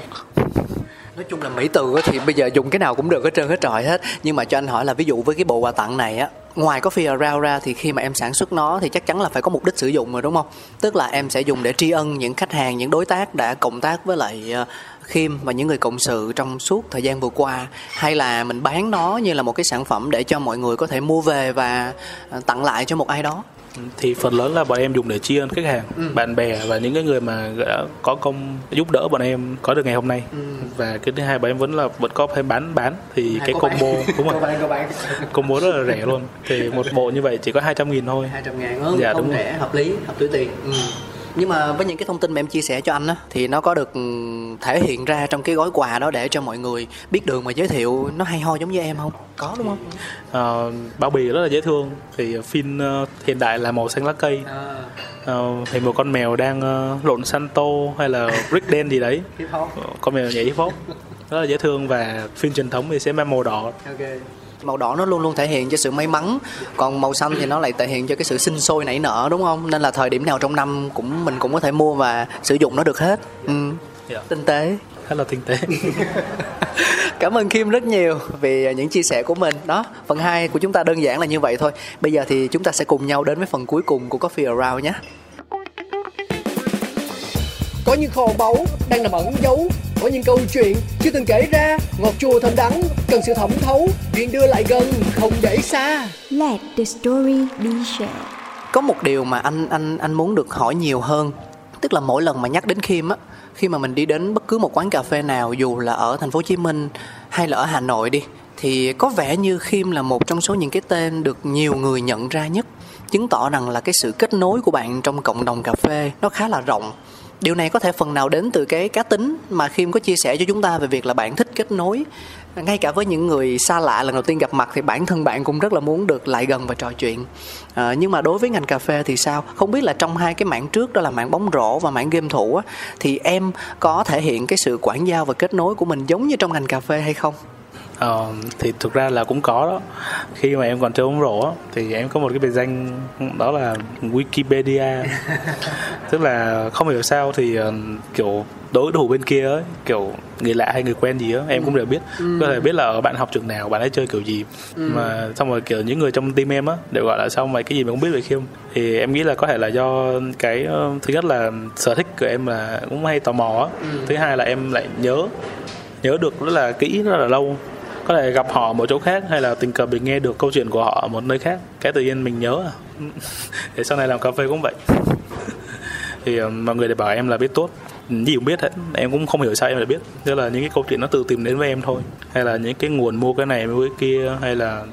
nói chung là mỹ từ thì bây giờ dùng cái nào cũng được hết trơn, hết trọi hết. Nhưng mà cho anh hỏi là ví dụ với cái bộ quà tặng này á, ngoài có coffee around ra thì khi mà em sản xuất nó thì chắc chắn là phải có mục đích sử dụng rồi, đúng không? Tức là em sẽ dùng để tri ân những khách hàng, những đối tác đã cộng tác với lại ờ, Khiêm và những người cộng sự trong suốt thời gian vừa qua. Hay là mình bán nó như là một cái sản phẩm để cho mọi người có thể mua về và ờ, tặng lại cho một ai đó thì phần lớn là bọn em dùng để ân khách hàng bạn bè và những cái người mà đã có công giúp đỡ bọn em có được ngày hôm nay. Và cái thứ hai bọn em vẫn là vẫn có phải bán bán. Thì Hai cái có bán. combo đúng rồi. Combo rất là rẻ luôn. Thì một bộ như vậy chỉ có 200 nghìn thôi. 200 ngàn hơn Dạ, không đúng rồi. rẻ hợp lý hợp túi tiền. Ừ. nhưng mà với những cái thông tin mà em chia sẻ cho anh á thì nó có được ừ, thể hiện ra trong cái gói quà đó để cho mọi người biết đường mà giới thiệu nó hay ho giống như em không? Có đúng không? Ờ, bao bì rất là dễ thương. Thì phim ờ, hiện đại là màu xanh lá cây. Ờ, thì một con mèo đang ờ, lộn santo hay là brick đen gì đấy. Con mèo nhảy hip hop. Rất là dễ thương và phim truyền thống thì sẽ mang màu đỏ. Ok màu đỏ nó luôn luôn thể hiện cho sự may mắn còn màu xanh thì nó lại thể hiện cho cái sự sinh sôi nảy nở đúng không? Nên là thời điểm nào trong năm cũng mình cũng có thể mua và sử dụng nó được hết. Ừ. Dạ. tinh tế. Rất là tinh tế. Cảm ơn Kim rất nhiều vì những chia sẻ của mình. Đó phần 2 của chúng ta đơn giản là như vậy thôi. Bây giờ thì chúng ta sẽ cùng nhau đến với phần cuối cùng của Coffee Around nhé. Có những kho báu đang nằm ẩn giấu Có những câu chuyện chưa từng kể ra. Ngọt chua thơm đắng cần sự thẩm thấu. Chuyện đưa lại gần không để xa. Let the story be shared. có một điều mà anh anh anh muốn được hỏi nhiều hơn. Tức là mỗi lần mà nhắc đến Kim á khi mà mình đi đến bất cứ một quán cà phê nào dù là ở thành phố Hồ Chí Minh hay là ở Hà Nội đi thì có vẻ như Kim là một trong số những cái tên được nhiều người nhận ra nhất chứng tỏ rằng là cái sự kết nối của bạn trong cộng đồng cà phê nó khá là rộng điều này có thể phần nào đến từ cái cá tính mà khiêm có chia sẻ cho chúng ta về việc là bạn thích kết nối. Ngay cả với những người xa lạ lần đầu tiên gặp mặt thì bản thân bạn cũng rất là muốn được lại gần và trò chuyện. À, nhưng mà đối với ngành cà phê thì sao? Không biết là trong hai cái mảng trước đó là mảng bóng rổ và mảng game thủ á, thì em có thể hiện cái sự quản giao và kết nối của mình giống như trong ngành cà phê hay không? Ờ, thì thực ra là cũng có đó. Khi mà em còn chơi bóng rổ thì em có một cái biệt danh đó là Wikipedia. Tức là không hiểu sao thì ờ, kiểu đối thủ bên kia ấy, kiểu người lạ hay người quen gì á em cũng đều biết. Có thể biết là bạn học trường nào bạn ấy chơi kiểu gì. Mà xong rồi kiểu những người trong team em á đều gọi là sao mày cái gì mà không biết về khiêm thì em nghĩ là có thể là do cái ờ, thứ nhất là sở thích của em là cũng hay tò mò á. Thứ hai là em lại nhớ nhớ được rất là kỹ rất là lâu có thể gặp họ ở một chỗ khác hay là tình cờ mình nghe được câu chuyện của họ ở một nơi khác. Cái tự nhiên mình nhớ à. Để sau này làm cà phê cũng vậy. Thì ờ, mọi người để bảo em là biết tốt. Gì cũng biết hết. Em cũng không hiểu sao em lại biết. Tức là những cái câu chuyện nó tự tìm đến với em thôi. Hay là những cái nguồn mua cái này mua cái kia, hay là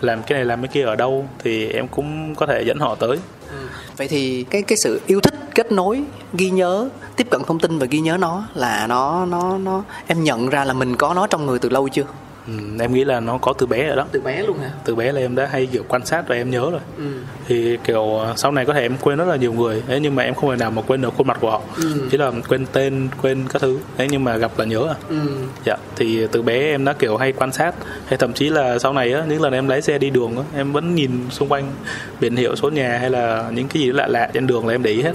làm cái này làm cái kia ở đâu, thì em cũng có thể dẫn họ tới. Ừ. Vậy thì cái cái sự yêu thích, kết nối, ghi nhớ, tiếp cận thông tin và ghi nhớ nó là nó nó nó, em nhận ra là mình có nó trong người từ lâu chưa? Ừ, em nghĩ là nó có từ bé rồi đó. Từ bé luôn hả? Từ bé là em đã hay kiểu quan sát và em nhớ rồi. Ừ. thì kiểu sau này có thể em quên rất là nhiều người. Thế nhưng mà em không thể nào mà quên được khuôn mặt của họ. Ừ. chỉ là quên tên quên các thứ. Thế nhưng mà gặp là nhớ à. Ừ. dạ thì từ bé em đã kiểu hay quan sát. Hay thậm chí là sau này á những lần em lái xe đi đường á em vẫn nhìn xung quanh biển hiệu số nhà hay là những cái gì lạ lạ trên đường là em để ý hết.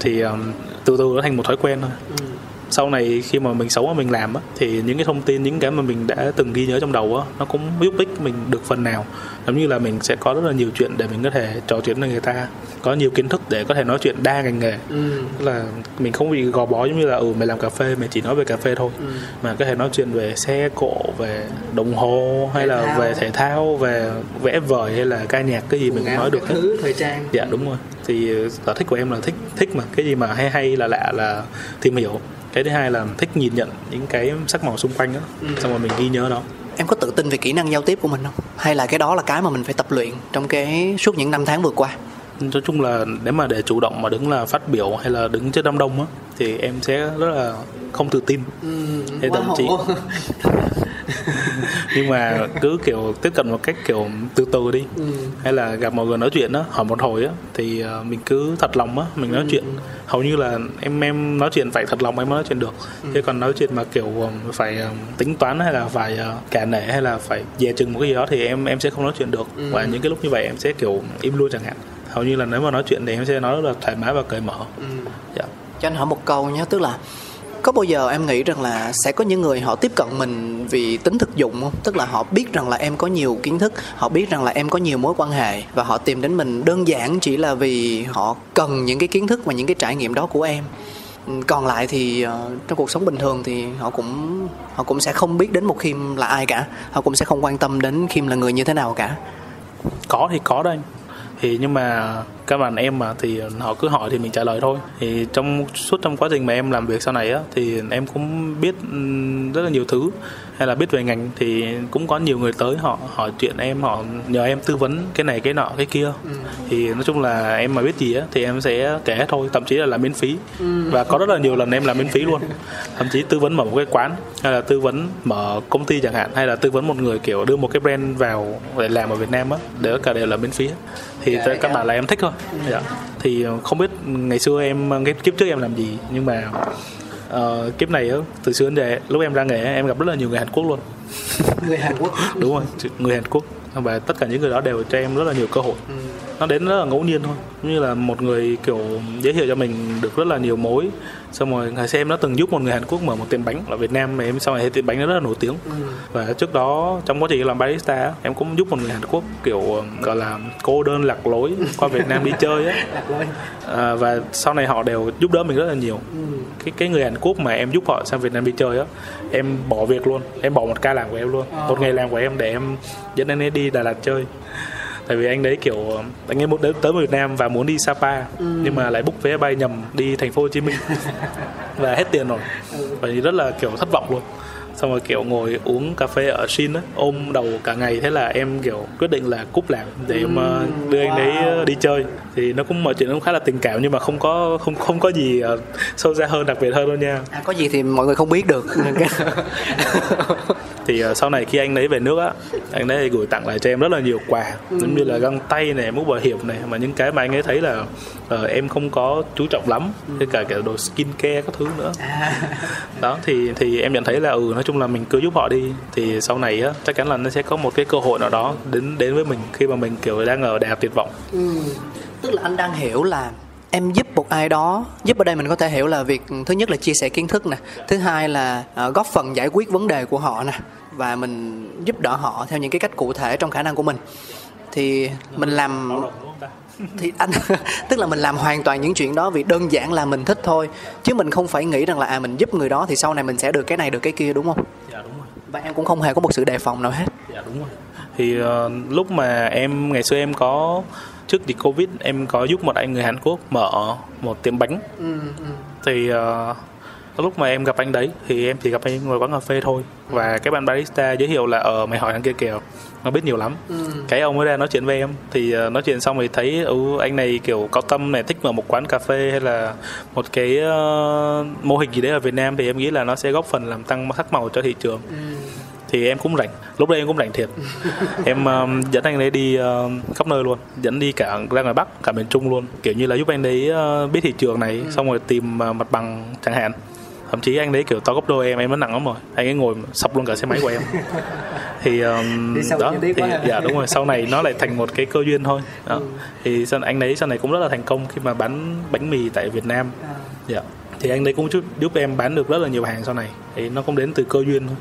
Thì um, từ từ nó thành một thói quen thôi. Ừ. sau này khi mà mình sống và mình làm á thì những cái thông tin những cái mà mình đã từng ghi nhớ trong đầu á nó cũng giúp ích mình được phần nào. Giống như là mình sẽ có rất là nhiều chuyện để mình có thể trò chuyện với người ta có nhiều kiến thức để có thể nói chuyện đa ngành nghề. Ừ. Tức là mình không bị gò bó giống như là ừ mày làm cà phê mày chỉ nói về cà phê thôi. Ừ. mà có thể nói chuyện về xe cộ về đồng hồ hay Thể là thao. về thể thao về vẽ vời hay là ca nhạc cái gì mình cũng nói được hết. thứ thời trang. Dạ đúng rồi. Thì sở thích của em là thích thích mà. Cái gì mà hay hay là lạ là tìm hiểu cái thứ hai là thích nhìn nhận những cái sắc màu xung quanh đó xong rồi mình ghi nhớ nó. Em có tự tin về kỹ năng giao tiếp của mình không? Hay là cái đó là cái mà mình phải tập luyện trong cái suốt những năm tháng vừa qua nói chung là nếu mà để chủ động mà đứng là phát biểu hay là đứng trước đám đông á thì em sẽ rất là không tự tin. Thế thậm chí nhưng mà cứ kiểu tiếp cận một cách kiểu từ từ đi hay là gặp mọi người nói chuyện á hỏi một hồi á thì ờ, mình cứ thật lòng á mình nói chuyện. Hầu như là em em nói chuyện phải thật lòng em mới nói chuyện được. Chứ còn nói chuyện mà kiểu ừm, phải ừm, tính toán hay là phải ờ, cả nể hay là phải dè chừng một cái gì đó thì em em sẽ không nói chuyện được. Và những cái lúc như vậy em sẽ kiểu im luôn chẳng hạn hầu như là nếu mà nói chuyện thì em sẽ nói rất là thoải mái và cởi mở. Dạ. Cho anh hỏi một câu nhé tức là có bao giờ em nghĩ rằng là sẽ có những người họ tiếp cận mình vì tính thực dụng không? Tức là họ biết rằng là em có nhiều kiến thức họ biết rằng là em có nhiều mối quan hệ và họ tìm đến mình đơn giản chỉ là vì họ cần những cái kiến thức và những cái trải nghiệm đó của em. Ừ, còn lại thì ờ, trong cuộc sống bình thường thì họ cũng họ cũng sẽ không biết đến một khiêm là ai cả. Họ cũng sẽ không quan tâm đến khiêm là người như thế nào cả. Có thì có anh thì nhưng mà các bạn em mà thì họ cứ hỏi thì mình trả lời thôi. Thì trong suốt trong quá trình mà em làm việc sau này á, thì em cũng biết ừ, rất là nhiều thứ hay là biết về ngành thì cũng có nhiều người tới họ hỏi chuyện em họ nhờ em tư vấn cái này cái nọ cái kia. Thì nói chung là em mà biết gì á thì em sẽ kể thôi thậm chí là làm miễn phí. Và có rất là nhiều lần em làm miễn phí luôn. Thậm chí tư vấn mở một cái quán hay là tư vấn mở công ty chẳng hạn hay là tư vấn một người kiểu đưa một cái brand vào để làm ở Việt Nam á để tất cả đều là miễn phí thì Dạ, các dạ. bạn là em thích thôi. Dạ. thì không biết ngày xưa em cái kiếp trước em làm gì nhưng mà ờ, kiếp này á từ xưa đến giờ lúc em ra nghề em gặp rất là nhiều người Hàn Quốc luôn. Người Hàn Quốc? Đúng rồi người Hàn Quốc. Và tất cả những người đó đều cho em rất là nhiều cơ hội nó đến rất là ngẫu nhiên thôi. Như là một người kiểu giới thiệu cho mình được rất là nhiều mối. Xong rồi ngày xem nó từng giúp một người Hàn Quốc mở một tiệm bánh ở Việt Nam mà em sau này thấy tiệm bánh nó rất là nổi tiếng. Và trước đó trong quá trình làm barista em cũng giúp một người Hàn Quốc kiểu gọi là cô đơn lạc lối qua Việt Nam đi chơi á. À, và sau này họ đều giúp đỡ mình rất là nhiều. Cái cái người Hàn Quốc mà em giúp họ sang Việt Nam đi chơi á em bỏ việc luôn. Em bỏ một ca làm của em luôn. Một ngày làm của em để em dẫn anh ấy đi Đà Lạt chơi tại vì anh đấy kiểu anh ấy muốn đến tới Việt Nam và muốn đi Sapa nhưng mà lại book vé bay nhầm đi thành phố Hồ Chí Minh. Và hết tiền rồi. Và rất là kiểu thất vọng luôn xong rồi kiểu ngồi uống cà phê ở Shin á ôm đầu cả ngày. Thế là em kiểu quyết định là cúp làm để mà đưa anh đấy đi chơi. Thì nó cũng mọi chuyện nó cũng khá là tình cảm nhưng mà không có không không có gì ờ, sâu xa hơn đặc biệt hơn đâu nha. À, có gì thì mọi người không biết được. Thì uh, sau này khi anh đấy về nước á anh đấy gửi tặng lại cho em rất là nhiều quà giống như là găng tay này mũ bảo hiểm này mà những cái mà anh ấy thấy là uh, em không có chú trọng lắm. Với cả kiểu đồ skin care các thứ nữa. Đó thì thì em nhận thấy là ừ nói chung là mình cứ giúp họ đi, thì sau này á, chắc chắn là nó sẽ có một cái cơ hội nào đó đến đến với mình khi mà mình, kiểu, đang ở đại học tuyệt vọng. Ừ. Tức là anh đang hiểu là em giúp một ai đó, giúp ở đây mình có thể hiểu là việc thứ nhất là chia sẻ kiến thức nè, thứ hai là ờ, góp phần giải quyết vấn đề của họ nè, và mình giúp đỡ họ theo những cái cách cụ thể trong khả năng của mình. Thì mình làm thì anh tức là mình làm hoàn toàn những chuyện đó vì đơn giản là mình thích thôi. Chứ mình không phải nghĩ rằng là à mình giúp người đó thì sau này mình sẽ được cái này được cái kia đúng không? Dạ đúng rồi. Và em cũng không hề có một sự đề phòng nào hết. Dạ đúng rồi. Thì uh, lúc mà em ngày xưa em có trước dịch covid em có giúp một anh người Hàn Quốc mở một tiệm bánh. Thì uh, lúc mà em gặp anh đấy thì em chỉ gặp anh ngồi quán cà phê thôi. Và cái bạn barista giới thiệu là ở mày hỏi anh kia kìa nó biết nhiều lắm. Cái ông mới ra nói chuyện với em thì uh, nói chuyện xong thì thấy ừ, anh này kiểu có tâm này thích mở một quán cà phê hay là một cái uh, mô hình gì đấy ở Việt Nam thì em nghĩ là nó sẽ góp phần làm tăng sắc màu cho thị trường. Thì em cũng rảnh lúc đây em cũng rảnh thiệt. Em um, dẫn anh ấy đi uh, khắp nơi luôn dẫn đi cả ra ngoài bắc cả miền trung luôn kiểu như là giúp anh đấy uh, biết thị trường này xong rồi tìm uh, mặt bằng chẳng hạn thậm chí anh đấy kiểu to gấp đôi em em nó nặng lắm rồi. Anh ấy ngồi sập luôn cả xe máy của em. Thì um, đó thì ha. dạ đúng rồi sau này nó lại thành một cái cơ duyên thôi. Đó. thì sau anh đấy sau này cũng rất là thành công khi mà bán bánh mì tại Việt Nam. Dạ. Thì anh đấy cũng giúp, giúp em bán được rất là nhiều hàng sau này. Thì nó cũng đến từ cơ duyên thôi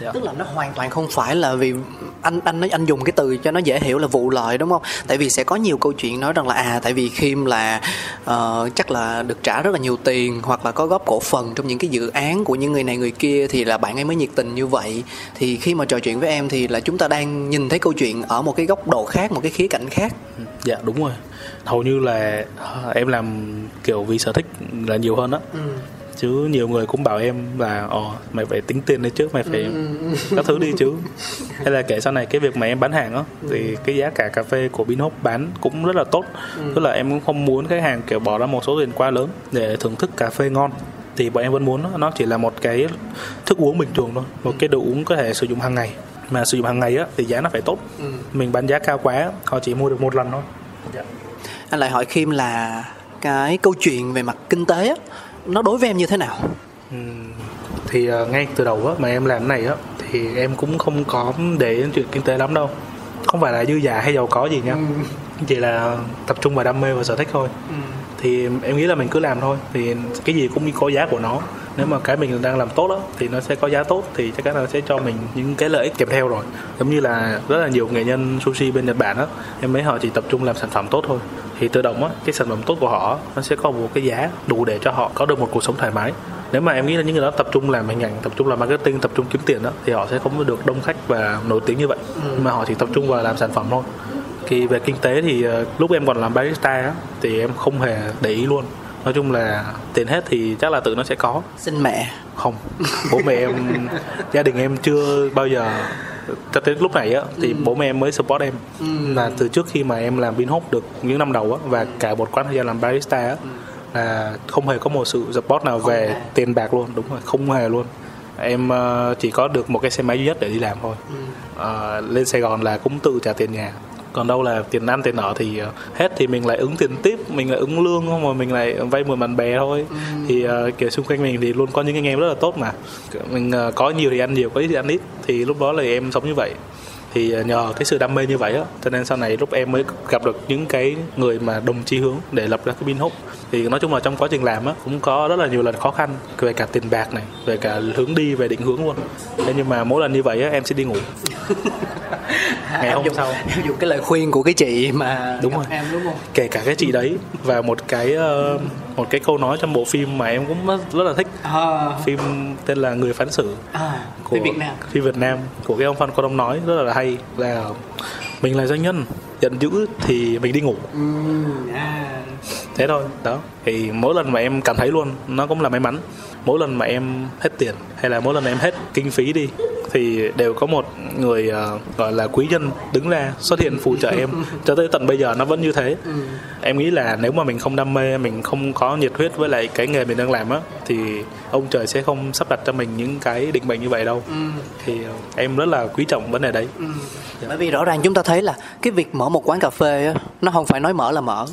Dạ. tức là nó hoàn toàn không phải là vì anh anh nói anh dùng cái từ cho nó dễ hiểu là vụ lợi đúng không? Tại vì sẽ có nhiều câu chuyện nói rằng là à tại vì khiêm là ờ, chắc là được trả rất là nhiều tiền hoặc là có góp cổ phần trong những cái dự án của những người này người kia thì là bạn ấy mới nhiệt tình như vậy. Thì khi mà trò chuyện với em thì là chúng ta đang nhìn thấy câu chuyện ở một cái góc độ khác một cái khía cạnh khác. Dạ đúng rồi. Hầu như là ờ, em làm kiểu vì sở thích là nhiều hơn á chứ nhiều người cũng bảo em là ồ mày phải tính tiền đấy chứ mày phải các thứ đi chứ. Hay là kể sau này cái việc mà em bán hàng á thì cái giá cả cà phê của Binhop bán cũng rất là tốt. Tức là em cũng không muốn khách hàng kiểu bỏ ra một số tiền quá lớn để thưởng thức cà phê ngon. Thì bọn em vẫn muốn nó chỉ là một cái thức uống bình thường thôi một cái đồ uống có thể sử dụng hàng ngày. Mà sử dụng hàng ngày á thì giá nó phải tốt. Mình bán giá cao quá họ chỉ mua được một lần thôi. Dạ. anh lại hỏi khiêm là cái câu chuyện về mặt kinh tế á nó đối với em như thế nào? Thì uh, ngay từ đầu á mà em làm cái này á thì em cũng không có để đến chuyện kinh tế lắm đâu. Không phải là dư giả hay giàu có gì nha. Chỉ là tập trung vào đam mê và sở thích thôi. Thì em nghĩ là mình cứ làm thôi thì cái gì cũng có giá của nó. Nếu mà cái mình đang làm tốt đó thì nó sẽ có giá tốt thì chắc chắn là nó sẽ cho mình những cái lợi ích kèm theo rồi. Giống như là rất là nhiều nghệ nhân sushi bên Nhật Bản á em thấy họ chỉ tập trung làm sản phẩm tốt thôi thì tự động á cái sản phẩm tốt của họ nó sẽ có một cái giá đủ để cho họ có được một cuộc sống thoải mái. Nếu mà em nghĩ là những người đó tập trung làm hình ảnh tập trung làm marketing tập trung kiếm tiền đó thì họ sẽ không được đông khách và nổi tiếng như vậy. Nhưng mà họ chỉ tập trung vào làm sản phẩm thôi. Thì về kinh tế thì ờ, lúc em còn làm barista á, thì em không hề để ý luôn. Nói chung là tiền hết thì chắc là tự nó sẽ có. Xin mẹ. Không. Bố mẹ em gia đình em chưa bao giờ cho tới lúc này á thì bố mẹ em mới support em. Là từ trước khi mà em làm Vinhop được những năm đầu á và cả một quãng thời gian làm barista á là không hề có một sự support nào về tiền bạc luôn đúng rồi không hề luôn. Em ờ, chỉ có được một cái xe máy duy nhất để đi làm thôi. Ờ, lên Sài Gòn là cũng tự trả tiền nhà còn đâu là tiền ăn tiền ở thì ờ, hết thì mình lại ứng tiền tiếp mình lại ứng lương không? Mà mình lại vay mượn bạn bè thôi. Thì ờ, kiểu xung quanh mình thì luôn có những anh em rất là tốt mà. Mình ờ, có nhiều thì ăn nhiều có ít thì ăn ít. Thì lúc đó là em sống như vậy. Thì nhờ cái sự đam mê như vậy á cho nên sau này lúc em mới gặp được những cái người mà đồng chí hướng để lập ra cái pin hút thì nói chung là trong quá trình làm á cũng có rất là nhiều lần khó khăn về cả tiền bạc này về cả hướng đi về định hướng luôn. Thế nhưng mà mỗi lần như vậy á em sẽ đi ngủ. Ngày hôm dùng, sau. em dùng cái lời khuyên của cái chị mà Đúng rồi. em đúng không? Kể cả cái chị đấy và một cái ờ, một cái câu nói trong bộ phim mà em cũng rất, rất là thích. À, phim tên là người phán xử à của của Việt Nam. phim Việt Nam của cái ông Phan Quang Đông nói rất là hay là mình là doanh nhân giận dữ thì mình đi ngủ. Ừm, à. Thế thôi. Đó thì mỗi lần mà em cảm thấy luôn nó cũng là may mắn. Mỗi lần mà em hết tiền hay là mỗi lần em hết kinh phí đi thì đều có một người ờ, gọi là quý nhân đứng ra xuất hiện phù trợ em. Cho tới tận bây giờ nó vẫn như thế. Em nghĩ là nếu mà mình không đam mê mình không có nhiệt huyết với lại cái nghề mình đang làm á thì ông trời sẽ không sắp đặt cho mình những cái định mệnh như vậy đâu. Thì ờ, em rất là quý trọng vấn đề đấy. Bởi vì rõ ràng chúng ta thấy là cái việc mở một quán cà phê á nó không phải nói mở là mở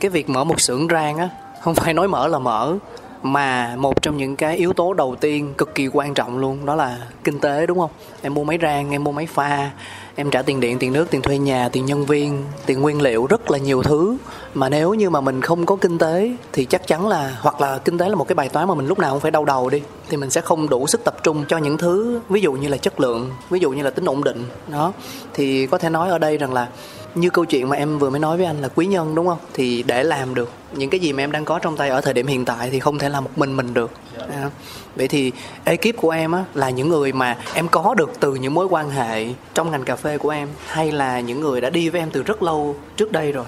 cái việc mở một xưởng rang á, không phải nói mở là mở, mà một trong những cái yếu tố đầu tiên cực kỳ quan trọng luôn, đó là kinh tế, đúng không? Em mua máy rang, em mua máy pha, em trả tiền điện, tiền nước, tiền thuê nhà, tiền nhân viên, tiền nguyên liệu, rất là nhiều thứ. Mà nếu như mà mình không có kinh tế thì chắc chắn là, hoặc là kinh tế là một cái bài toán mà mình lúc nào cũng phải đau đầu đi, thì mình sẽ không đủ sức tập trung cho những thứ, ví dụ như là chất lượng, ví dụ như là tính ổn định, đó. Thì có thể nói ở đây rằng là như câu chuyện mà em vừa mới nói với anh là quý nhân đúng không? Thì để làm được những cái gì mà em đang có trong tay ở thời điểm hiện tại thì không thể làm một mình mình được. À, vậy thì ekip của em á là những người mà em có được từ những mối quan hệ trong ngành cà phê của em hay là những người đã đi với em từ rất lâu trước đây rồi?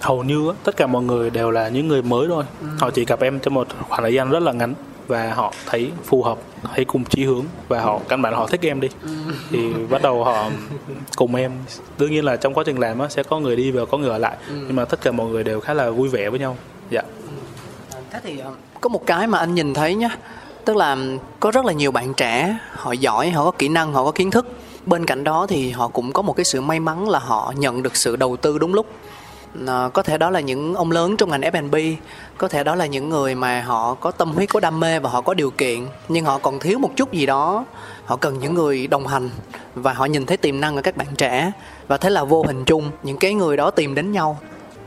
Hầu như á, tất cả mọi người đều là những người mới thôi. Họ chỉ gặp em trong một khoảng thời gian rất là ngắn và họ thấy phù hợp thấy cùng chí hướng và họ căn bản họ thích em đi. Thì bắt đầu họ cùng em. Đương nhiên là trong quá trình làm á, sẽ có người đi và có người ở lại. Nhưng mà tất cả mọi người đều khá là vui vẻ với nhau. Dạ. Thế thì ờ, có một cái mà anh nhìn thấy nhá. Tức là có rất là nhiều bạn trẻ họ giỏi họ có kỹ năng họ có kiến thức. Bên cạnh đó thì họ cũng có một cái sự may mắn là họ nhận được sự đầu tư đúng lúc à, có thể đó là những ông lớn trong ngành F&B có thể đó là những người mà họ có tâm huyết có đam mê và họ có điều kiện nhưng họ còn thiếu một chút gì đó. Họ cần những người đồng hành và họ nhìn thấy tiềm năng ở các bạn trẻ. Và thế là vô hình chung những cái người đó tìm đến nhau.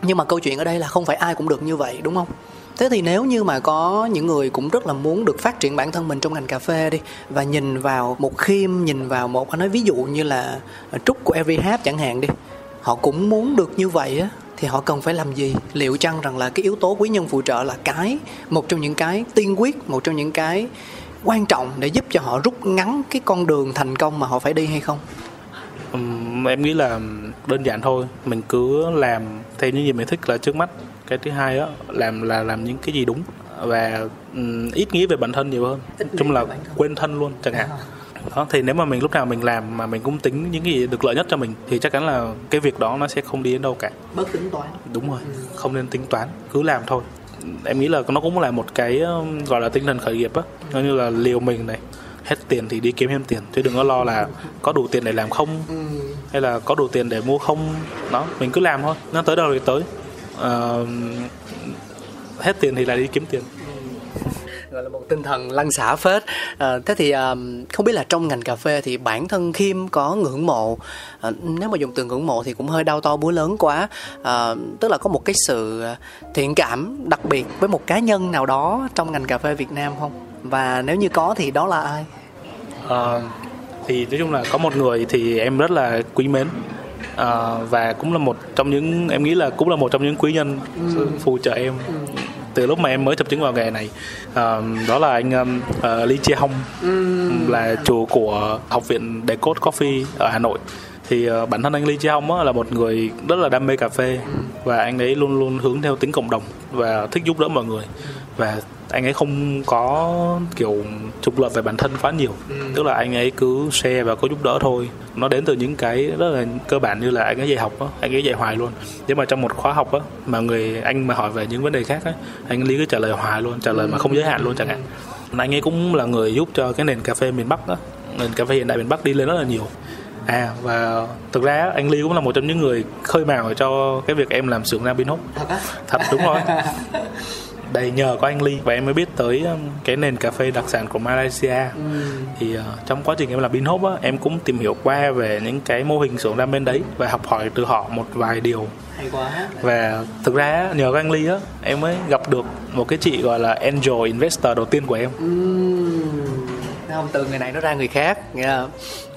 Nhưng mà câu chuyện ở đây là không phải ai cũng được như vậy đúng không? Thế thì nếu như mà có những người cũng rất là muốn được phát triển bản thân mình trong ngành cà phê đi và nhìn vào một khiêm nhìn vào một anh nói ví dụ như là trúc của every hap chẳng hạn đi họ cũng muốn được như vậy á thì họ cần phải làm gì? Liệu chăng rằng là cái yếu tố quý nhân phù trợ là cái một trong những cái tiên quyết một trong những cái quan trọng để giúp cho họ rút ngắn cái con đường thành công mà họ phải đi hay không? Ừm, em nghĩ là đơn giản thôi. Mình cứ làm theo những gì mình thích là trước mắt. Cái thứ hai á làm là làm những cái gì đúng và ừm, ít nghĩ về bản thân nhiều hơn. Ít chung là quên thân luôn chẳng hạn đó thì nếu mà mình lúc nào mình làm mà mình cũng tính những cái gì được lợi nhất cho mình thì chắc chắn là cái việc đó nó sẽ không đi đến đâu cả. Bớt tính toán. Đúng rồi không nên tính toán cứ làm thôi. Em nghĩ là nó cũng là một cái um, gọi là tinh thần khởi nghiệp á. Nó như là liều mình này hết tiền thì đi kiếm thêm tiền chứ đừng có lo là có đủ tiền để làm không hay là có đủ tiền để mua không. Đó mình cứ làm thôi nó tới đâu thì tới. Ờ, hết tiền thì lại đi kiếm tiền gọi là một tinh thần lăn xả phết. À, thế thì à, không biết là trong ngành cà phê thì bản thân Kim có ngưỡng mộ à, nếu mà dùng từ ngưỡng mộ thì cũng hơi đau to búa lớn quá. À, tức là có một cái sự thiện cảm đặc biệt với một cá nhân nào đó trong ngành cà phê Việt Nam không? Và nếu như có thì đó là ai? Ờ, thì nói chung là có một người thì em rất là quý mến. Ờ, và cũng là một trong những em nghĩ là cũng là một trong những quý nhân phù trợ em từ lúc mà em mới tập chứng vào nghề này Ờ, đó là anh um, ờ, Lee Chia Hong là chủ của học viện Decode Coffee ở Hà Nội. Thì ờ, bản thân anh Lee Chia Hong á, là một người rất là đam mê cà phê và anh ấy luôn luôn hướng theo tính cộng đồng và thích giúp đỡ mọi người. Và anh ấy không có kiểu trục lợi về bản thân quá nhiều. Tức là anh ấy cứ share và có giúp đỡ thôi. Nó đến từ những cái rất là cơ bản như là anh ấy dạy học á anh ấy dạy hoài luôn. Nhưng mà trong một khóa học á mà người anh mà hỏi về những vấn đề khác á anh lý cứ trả lời hoài luôn trả lời mà không giới hạn luôn chẳng hạn. Anh ấy cũng là người giúp cho cái nền cà phê miền Bắc á. Nền cà phê hiện đại miền Bắc đi lên rất là nhiều. À và thực ra anh Ly cũng là một trong những người khơi mào cho cái việc em làm xưởng ra Binhop thật á? Thật đúng rồi đây nhờ có anh Ly. Và em mới biết tới um, cái nền cà phê đặc sản của Malaysia. Ừ. thì uh, trong quá trình em làm Binhop á em cũng tìm hiểu qua về những cái mô hình xưởng đam bên đấy và học hỏi từ họ một vài điều. Hay quá. Và thực ra nhờ có anh Ly á em mới gặp được một cái chị gọi là angel investor đầu tiên của em. Thấy không từ người này nó ra người khác nghĩa là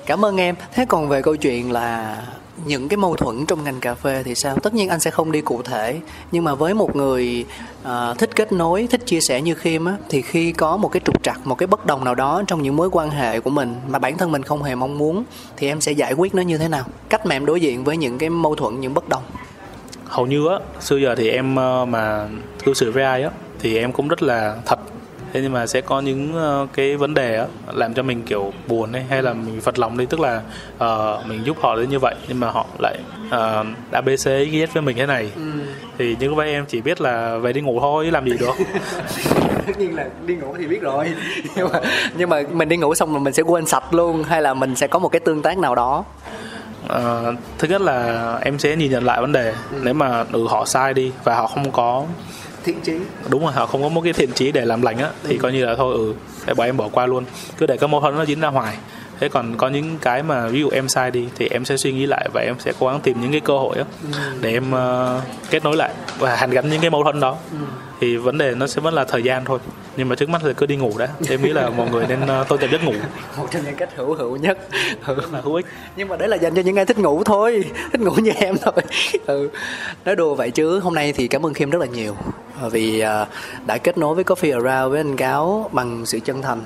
cảm ơn em. Thế còn về câu chuyện là những cái mâu thuẫn trong ngành cà phê thì sao? Tất nhiên anh sẽ không đi cụ thể nhưng mà với một người à, thích kết nối thích chia sẻ như khiêm á thì khi có một cái trục trặc một cái bất đồng nào đó trong những mối quan hệ của mình mà bản thân mình không hề mong muốn thì em sẽ giải quyết nó như thế nào? Cách mà em đối diện với những cái mâu thuẫn những bất đồng. Hầu như á xưa giờ thì em ờ, mà cư xử với ai á thì em cũng rất là thật thế nhưng mà sẽ có những ờ, cái vấn đề á làm cho mình kiểu buồn ấy hay là mình phật lòng đi tức là ờ, mình giúp họ đến như vậy nhưng mà họ lại uh, abc ghét với mình thế này. Thì những lúc ấy em chỉ biết là về đi ngủ thôi làm gì được. Tất nhiên là đi ngủ thì biết rồi. Nhưng mà nhưng mà mình đi ngủ xong rồi mình sẽ quên sạch luôn hay là mình sẽ có một cái tương tác nào đó? Ờ, thứ nhất là em sẽ nhìn nhận lại vấn đề. Nếu mà ừ họ sai đi và họ không có thiện chí. Đúng rồi họ không có một cái thiện chí để làm lành á thì coi như là thôi ừ để bọn em bỏ qua luôn. Cứ để các mâu thuẫn nó diễn ra hoài. Thế còn có những cái mà ví dụ em sai đi thì em sẽ suy nghĩ lại và em sẽ cố gắng tìm những cái cơ hội á để em ờ, kết nối lại và hàn gắn những cái mâu thuẫn đó thì vấn đề nó sẽ vẫn là thời gian thôi. Nhưng mà trước mắt thì cứ đi ngủ đã. Em nghĩ là mọi người nên ờ, tôn trọng giấc ngủ. Một trong những cách hữu hữu nhất. Ừ. rất là hữu ích. Nhưng mà đấy là dành cho những ai thích ngủ thôi. Thích ngủ như em thôi. Ừ. nói đùa vậy chứ hôm nay thì cảm ơn khiêm rất là nhiều. Ờ, vì à, đã kết nối với coffee around với anh cáo bằng sự chân thành.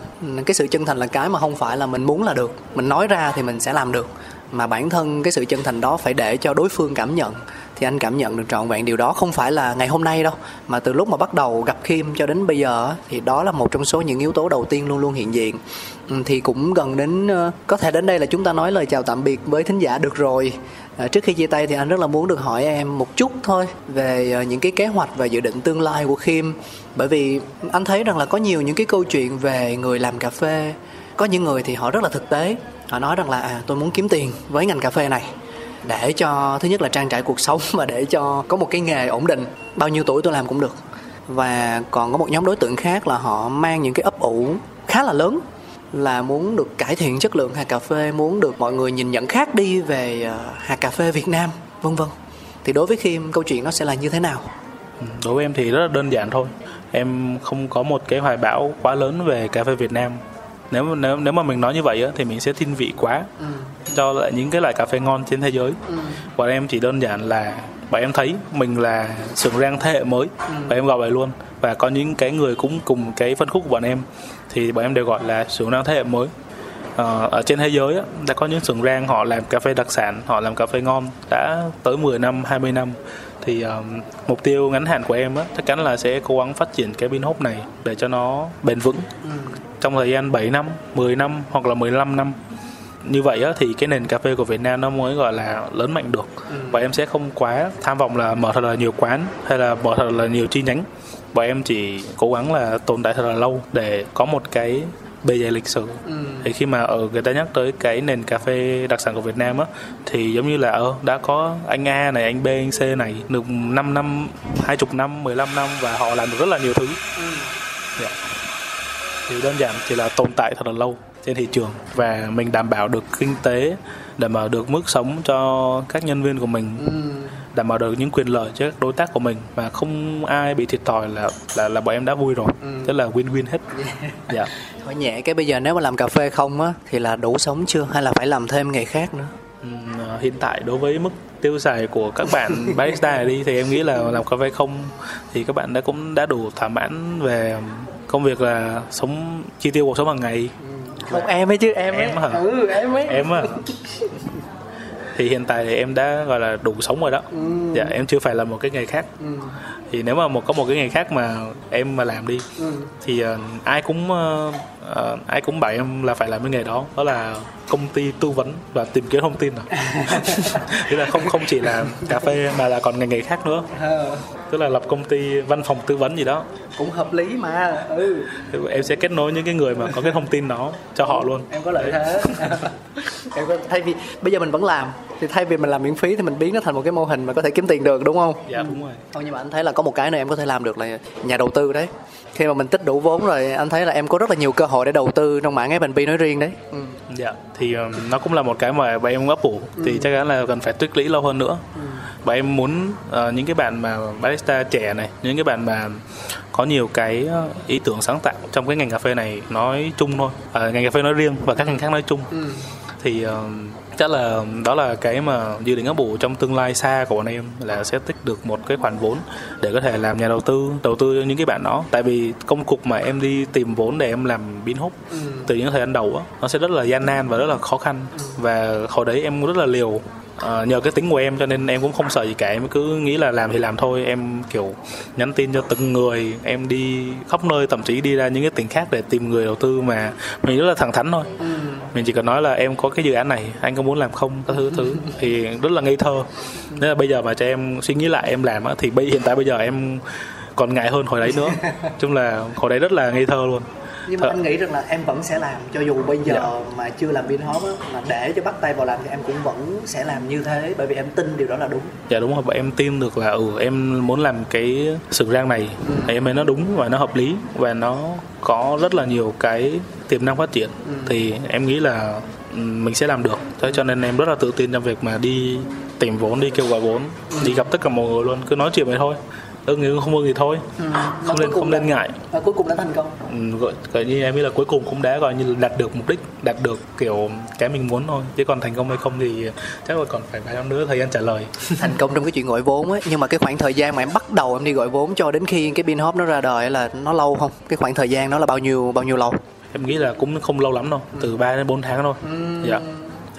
Cái sự chân thành là cái mà không phải là mình muốn là được. Mình nói ra thì mình sẽ làm được. Mà bản thân cái sự chân thành đó phải để cho đối phương cảm nhận thì anh cảm nhận được trọn vẹn điều đó. Không phải là ngày hôm nay đâu mà từ lúc mà bắt đầu gặp Kim cho đến bây giờ thì đó là một trong số những yếu tố đầu tiên luôn luôn hiện diện. Ừ, thì cũng gần đến ờ, có thể đến đây là chúng ta nói lời chào tạm biệt với thính giả được rồi. À, trước khi chia tay thì anh rất là muốn được hỏi em một chút thôi về ờ, những cái kế hoạch và dự định tương lai của Kim. Bởi vì anh thấy rằng là có nhiều những cái câu chuyện về người làm cà phê. Có những người thì họ rất là thực tế. Họ nói rằng là à tôi muốn kiếm tiền với ngành cà phê này để cho, thứ nhất là trang trải cuộc sống và để cho có một cái nghề ổn định. Bao nhiêu tuổi tôi làm cũng được. Và còn có một nhóm đối tượng khác là họ mang những cái ấp ủ khá là lớn, là muốn được cải thiện chất lượng hạt cà phê, muốn được mọi người nhìn nhận khác đi về ờ, hạt cà phê Việt Nam, vân vân. Thì đối với Khiêm, câu chuyện nó sẽ là như thế nào? Ừ, đối với em thì rất là đơn giản thôi. Em không có một cái hoài bão quá lớn về cà phê Việt Nam nếu nếu nếu mà mình nói như vậy á, thì mình sẽ thiên vị quá. Cho lại những cái loại cà phê ngon trên thế giới. Bọn em chỉ đơn giản là bọn em thấy mình là sưởng rang thế hệ mới. Và em gọi vậy luôn. Và có những cái người cũng cùng cái phân khúc của bọn em. Thì bọn em đều gọi là sưởng rang thế hệ mới. Ờ, ở trên thế giới á, đã có những xưởng rang họ làm cà phê đặc sản họ làm cà phê ngon đã tới 10 năm 20 năm. Thì um, mục tiêu ngắn hạn của em á, chắc chắn là sẽ cố gắng phát triển cái pin hốp này để cho nó bền vững trong thời gian 7 năm 10 năm hoặc là 15 năm. Như vậy á, thì cái nền cà phê của Việt Nam nó mới gọi là lớn mạnh được. Và em sẽ không quá tham vọng là mở thật là nhiều quán hay là mở thật là nhiều chi nhánh. Và em chỉ cố gắng là tồn tại thật là lâu để có một cái bề dày lịch sử. Thì khi mà ở người ta nhắc tới cái nền cà phê đặc sản của Việt Nam á thì giống như là ờ đã có anh A này anh B anh C này được 5 năm 20 năm 15 năm và họ làm được rất là nhiều thứ. Dạ. Thì đơn giản chỉ là tồn tại thật là lâu trên thị trường. Và mình đảm bảo được kinh tế đảm bảo được mức sống cho các nhân viên của mình đảm bảo được những quyền lợi cho các đối tác của mình. Mà không ai bị thiệt thòi là là là bọn em đã vui rồi. Tức là win win hết dạ. Hỏi nhẹ cái bây giờ nếu mà làm cà phê không á thì là đủ sống chưa? Hay là phải làm thêm nghề khác nữa? Ừm, ờ, hiện tại đối với mức tiêu xài của các bạn barista này đi thì em nghĩ là làm cà phê không thì các bạn đã cũng đã đủ thỏa mãn về công việc là sống chi tiêu cuộc sống hàng ngày. Không em ấy chứ em ấy. Em hả? ừ em ấy. Em á thì hiện tại thì em đã gọi là đủ sống rồi đó. Dạ em chưa phải là một cái nghề khác. Thì nếu mà một có một cái nghề khác mà em mà làm đi thì ờ, ai cũng ờ, ờ, ai cũng bảo em là phải làm cái nghề đó. Đó là công ty tư vấn và tìm kiếm thông tin à tức là không không chỉ là cà phê mà là còn ngành nghề khác nữa tức là lập công ty văn phòng tư vấn gì đó. Cũng hợp lý mà ừ. Em sẽ kết nối những cái người mà có cái thông tin đó cho họ luôn. Em có lợi thế. Em có thay vì bây giờ mình vẫn làm thì thay vì mình làm miễn phí thì mình biến nó thành một cái mô hình mà có thể kiếm tiền được đúng không? Dạ đúng rồi. Thôi nhưng mà anh thấy là có một cái này em có thể làm được là nhà đầu tư đấy. Khi mà mình tích đủ vốn rồi anh thấy là em có rất là nhiều cơ hội để đầu tư trong mảng F&B nói riêng đấy. Ừ. dạ thì um, nó cũng là một cái mà em ấp ủ thì chắc chắn là cần phải tích lũy lâu hơn nữa và em muốn ờ, những cái bạn mà barista trẻ này những cái bạn mà có nhiều cái ờ, ý tưởng sáng tạo trong cái ngành cà phê này nói chung thôi. Ờ, ngành cà phê nói riêng và các ngành khác nói chung. Thì ờ, chắc là đó là cái mà dự định ấp ủ trong tương lai xa của bọn em là sẽ tích được một cái khoản vốn để có thể làm nhà đầu tư đầu tư cho những cái bạn đó. Tại vì công cuộc mà em đi tìm vốn để em làm bin hút từ những thời gian đầu á nó sẽ rất là gian nan và rất là khó khăn. Và hồi đấy em rất là liều Ờ, nhờ cái tính của em cho nên em cũng không sợ gì cả. Em cứ nghĩ là làm thì làm thôi. Em kiểu nhắn tin cho từng người. Em đi khắp nơi thậm chí đi ra những cái tỉnh khác để tìm người đầu tư mà mình rất là thẳng thắn thôi. Mình chỉ cần nói là em có cái dự án này anh có muốn làm không? các thứ thứ. Thì rất là ngây thơ. Nên là bây giờ mà cho em suy nghĩ lại em làm á thì bây hiện tại bây giờ em còn ngại hơn hồi đấy nữa. Chung là hồi đấy rất là ngây thơ luôn nhưng mà Ờ. anh nghĩ rằng là em vẫn sẽ làm cho dù bây giờ Dạ. mà chưa làm Vinhop á mà để cho bắt tay vào làm thì em cũng vẫn sẽ làm như thế bởi vì em tin điều đó là đúng. Dạ đúng rồi em tin được là ừ em muốn làm cái sừng rang này. Thì em thấy nó đúng và nó hợp lý và nó có rất là nhiều cái tiềm năng phát triển. Thì em nghĩ là ừ, mình sẽ làm được. Thế cho nên em rất là tự tin trong việc mà đi tìm vốn đi kêu gọi vốn đi gặp tất cả mọi người luôn cứ nói chuyện vậy thôi ưng thì ưng, không ưng thì thôi. Không nên không nên ngại. và cuối cùng đã thành công. Ừ, gọi, gọi như em nghĩ là cuối cùng cũng đã gọi như đạt được mục đích đạt được kiểu cái mình muốn thôi. Chứ còn thành công hay không thì chắc là còn phải vài năm nữa thời gian trả lời. Thành công trong cái chuyện gọi vốn ấy nhưng mà cái khoảng thời gian mà em bắt đầu em đi gọi vốn cho đến khi cái Vinhop nó ra đời là nó lâu không? Cái khoảng thời gian nó là bao nhiêu bao nhiêu lâu? Em nghĩ là cũng không lâu lắm đâu từ 3 đến 4 tháng thôi. Dạ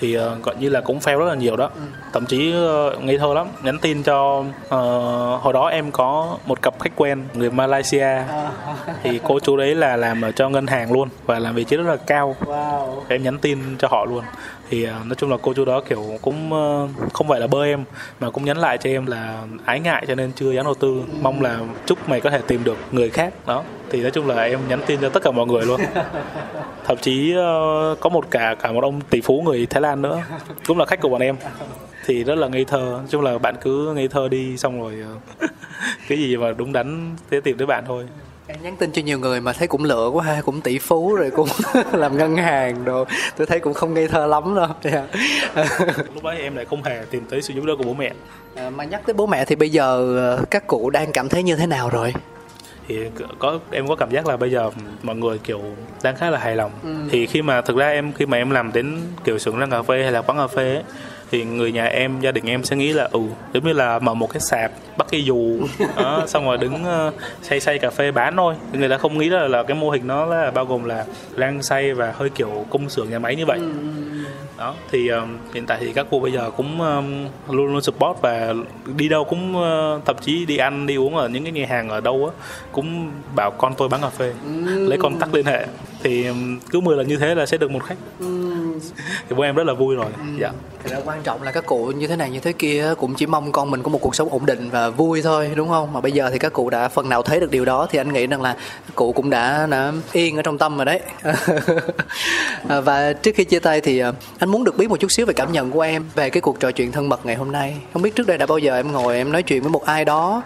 thì uh, gọi như là cũng fail rất là nhiều đó. Thậm chí uh, ngây thơ lắm. Nhắn tin cho ờ, hồi đó em có một cặp khách quen người Malaysia. Thì cô chú đấy là làm ở cho ngân hàng luôn và làm vị trí rất là cao. Wow. Em nhắn tin cho họ luôn thì à, nói chung là cô chú đó kiểu cũng ờ, không phải là bơ em mà cũng nhắn lại cho em là ái ngại cho nên chưa dám đầu tư. Mong là chúc mày có thể tìm được người khác đó. Thì nói chung là em nhắn tin cho tất cả mọi người luôn. Thậm chí ờ, có một cả cả một ông tỷ phú người Thái Lan nữa cũng là khách của bọn em. Thì rất là ngây thơ. Nói chung là bạn cứ ngây thơ đi xong rồi ờ, cái gì mà đúng đắn sẽ tìm tới bạn thôi em nhắn tin cho nhiều người mà thấy cũng lựa quá ha cũng tỷ phú rồi cũng làm ngân hàng đồ. Tôi thấy cũng không ngây thơ lắm đâu. Dạ. lúc đấy em lại không hề tìm tới sự giúp đỡ của bố mẹ. À, mà nhắc tới bố mẹ thì bây giờ ờ, các cụ đang cảm thấy như thế nào rồi? Thì có em có cảm giác là bây giờ mọi người kiểu đang khá là hài lòng. Thì khi mà thực ra em khi mà em làm đến kiểu xưởng rang cà phê hay là quán cà phê ấy, thì người nhà em gia đình em sẽ nghĩ là ừ giống như là mở một cái sạp bắt cái dù. Đó, xong rồi đứng xay xay cà phê bán thôi. Người ta không nghĩ là, là cái mô hình nó là bao gồm là rang xay và hơi kiểu công xưởng nhà máy như vậy. Đó thì um, hiện tại thì các cô bây giờ cũng um, luôn luôn support và đi đâu cũng uh, thậm chí đi ăn đi uống ở những cái nhà hàng ở đâu á cũng bảo con tôi bán cà phê lấy con tắc liên hệ. Thì um, cứ 10 lần như thế là sẽ được một khách thì bố em rất là vui rồi dạ Thật ra quan trọng là các cụ như thế này như thế kia cũng chỉ mong con mình có một cuộc sống ổn định và vui thôi đúng không? Mà bây giờ thì các cụ đã phần nào thấy được điều đó thì anh nghĩ rằng là cụ cũng đã, đã yên ở trong tâm rồi đấy. À, và trước khi chia tay thì à, anh muốn được biết một chút xíu về cảm nhận của em về cái cuộc trò chuyện thân mật ngày hôm nay. Không biết trước đây đã bao giờ em ngồi em nói chuyện với một ai đó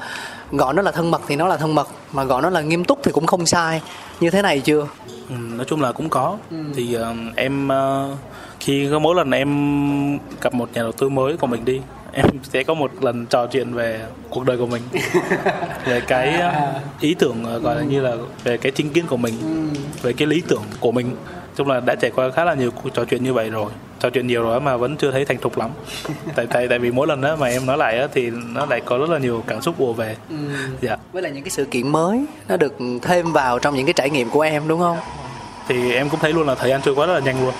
gọi nó là thân mật thì nó là thân mật mà gọi nó là nghiêm túc thì cũng không sai như thế này chưa Ừ, nói chung là cũng có. Thì ờ, em ờ, khi có mỗi lần em gặp một nhà đầu tư mới của mình đi em sẽ có một lần trò chuyện về cuộc đời của mình. Về cái ờ, ý tưởng ờ, gọi là như là về cái chính kiến của mình về cái lý tưởng của mình. Chung là đã trải qua khá là nhiều cuộc trò chuyện như vậy rồi. Trò chuyện nhiều rồi mà vẫn chưa thấy thành thục lắm. Tại tại tại vì mỗi lần đó mà em nói lại á, thì nó lại có rất là nhiều cảm xúc ùa về. Dạ. Với lại những cái sự kiện mới nó được thêm vào trong những cái trải nghiệm của em đúng không? Thì em cũng thấy luôn là thời gian trôi qua rất là nhanh luôn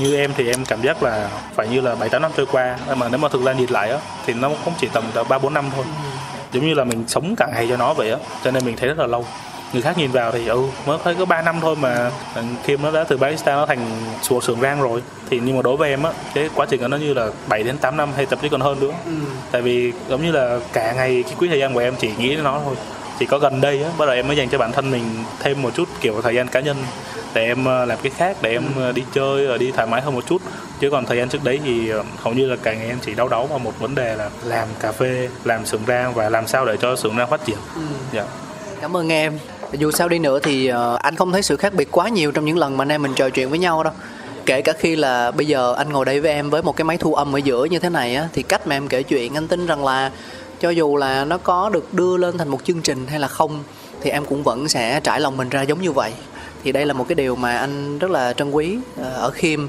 như em thì em cảm giác là phải như là bảy tám năm trôi qua. Mà nếu mà thực ra nhìn lại á thì nó cũng chỉ tầm ba bốn năm thôi. Giống như là mình sống cả ngày cho nó vậy á cho nên mình thấy rất là lâu. Người khác nhìn vào thì ừ mới thấy có 3 năm thôi mà khi nó đã từ barista nó thành sùa sườn rang rồi. Thì nhưng mà đối với em á cái quá trình của nó như là 7 đến 8 năm hay thậm chí còn hơn nữa. Tại vì giống như là cả ngày cái quý thời gian của em chỉ nghĩ đến nó thôi chỉ có gần đây á bắt đầu em mới dành cho bản thân mình thêm một chút kiểu thời gian cá nhân để em ờ, làm cái khác để em ờ, đi chơi rồi đi thoải mái hơn một chút. Chứ còn thời gian trước đấy thì ờ, hầu như là cả ngày em chỉ đau đáu vào một vấn đề là làm cà phê làm xưởng rang và làm sao để cho xưởng rang phát triển. Dạ. Cảm ơn em. Dù sao đi nữa thì anh không thấy sự khác biệt quá nhiều trong những lần mà anh em mình trò chuyện với nhau đâu. Kể cả khi là bây giờ anh ngồi đây với em với một cái máy thu âm ở giữa như thế này á thì cách mà em kể chuyện anh tin rằng là cho dù là nó có được đưa lên thành một chương trình hay là không, thì em cũng vẫn sẽ trải lòng mình ra giống như vậy. Thì đây là một cái điều mà anh rất là trân quý ờ, ở Khiêm.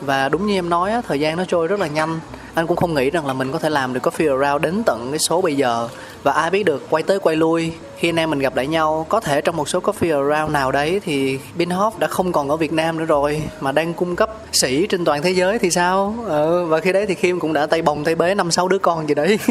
Và đúng như em nói thời gian nó trôi rất là nhanh anh cũng không nghĩ rằng là mình có thể làm được coffee around đến tận cái số bây giờ. Và ai biết được quay tới quay lui khi anh em mình gặp lại nhau có thể trong một số coffee around nào đấy thì Binhoff đã không còn ở Việt Nam nữa rồi mà đang cung cấp sĩ trên toàn thế giới thì sao? Ừ, và khi đấy thì Kim cũng đã tay bồng tay bế năm sáu đứa con gì đấy.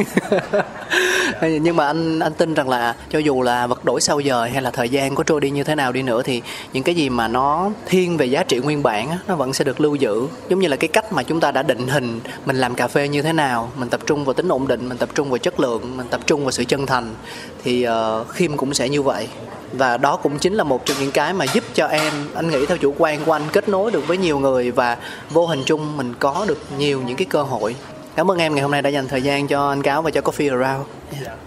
nhưng mà anh anh tin rằng là cho dù là vật đổi sau giờ hay là thời gian có trôi đi như thế nào đi nữa thì những cái gì mà nó thiên về giá trị nguyên bản á, nó vẫn sẽ được lưu giữ. Giống như là cái cách mà chúng ta đã định hình mình làm cà phê như thế nào mình tập trung vào tính ổn định mình tập trung vào chất lượng mình tập trung vào sự chân thành thì ờ, uh, khiêm cũng sẽ như vậy. Và đó cũng chính là một trong những cái mà giúp cho em anh nghĩ theo chủ quan của anh kết nối được với nhiều người và vô hình chung mình có được nhiều những cái cơ hội cảm ơn em ngày hôm nay đã dành thời gian cho anh cáo và cho coffee around. Yeah.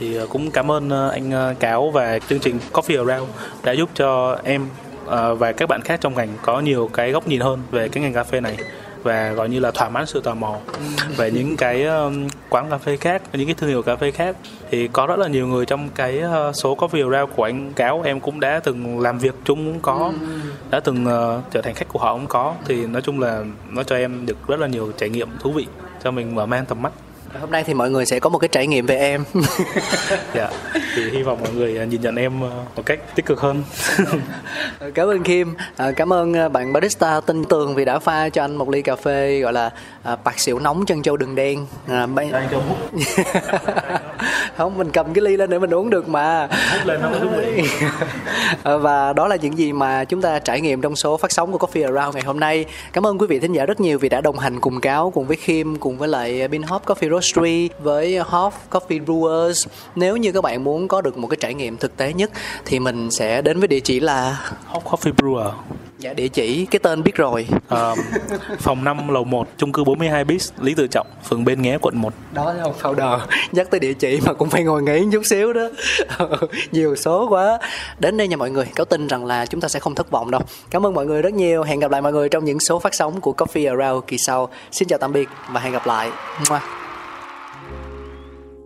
thì ờ, cũng cảm ơn ờ, anh cáo và chương trình coffee around đã giúp cho em và các bạn khác trong ngành có nhiều cái góc nhìn hơn về cái ngành cà phê này và gọi như là thỏa mãn sự tò mò về những cái quán cà phê khác những cái thương hiệu cà phê khác. Thì có rất là nhiều người trong cái số video ra của anh cáo em cũng đã từng làm việc chung cũng có đã từng trở thành khách của họ cũng có. Thì nói chung là nó cho em được rất là nhiều trải nghiệm thú vị cho mình mở mang tầm mắt hôm nay thì mọi người sẽ có một cái trải nghiệm về em. Dạ thì hy vọng mọi người à, nhìn nhận em à, một cách tích cực hơn. Cảm ơn kim. À, cảm ơn bạn barista tinh tường vì đã pha cho anh một ly cà phê gọi là bạc xỉu nóng chân châu đường đen. À, mấy... không mình cầm cái ly lên để mình uống được mà. Hút lên không và đó là những gì mà chúng ta trải nghiệm trong số phát sóng của Coffee Around ngày hôm nay. Cảm ơn quý vị thính giả rất nhiều vì đã đồng hành cùng cáo cùng với Kim cùng với lại Binhop Coffee Roastery với Hof Coffee Brewers. Nếu như các bạn muốn có được một cái trải nghiệm thực tế nhất thì mình sẽ đến với địa chỉ là Hof Coffee Brewer. Dạ địa chỉ cái tên biết rồi. À, Phòng 5 lầu 1 chung cư 42 bis Lý Tự Trọng phường Bên Nghé quận 1 Đó là không founder. Nhắc tới địa chỉ mà cũng phải ngồi nghĩ chút xíu đó. Nhiều số quá. Đến đây nha mọi người. Cáo tin rằng là chúng ta sẽ không thất vọng đâu. Cảm ơn mọi người rất nhiều. Hẹn gặp lại mọi người trong những số phát sóng của Coffee Around kỳ sau. Xin chào tạm biệt và hẹn gặp lại. Mua.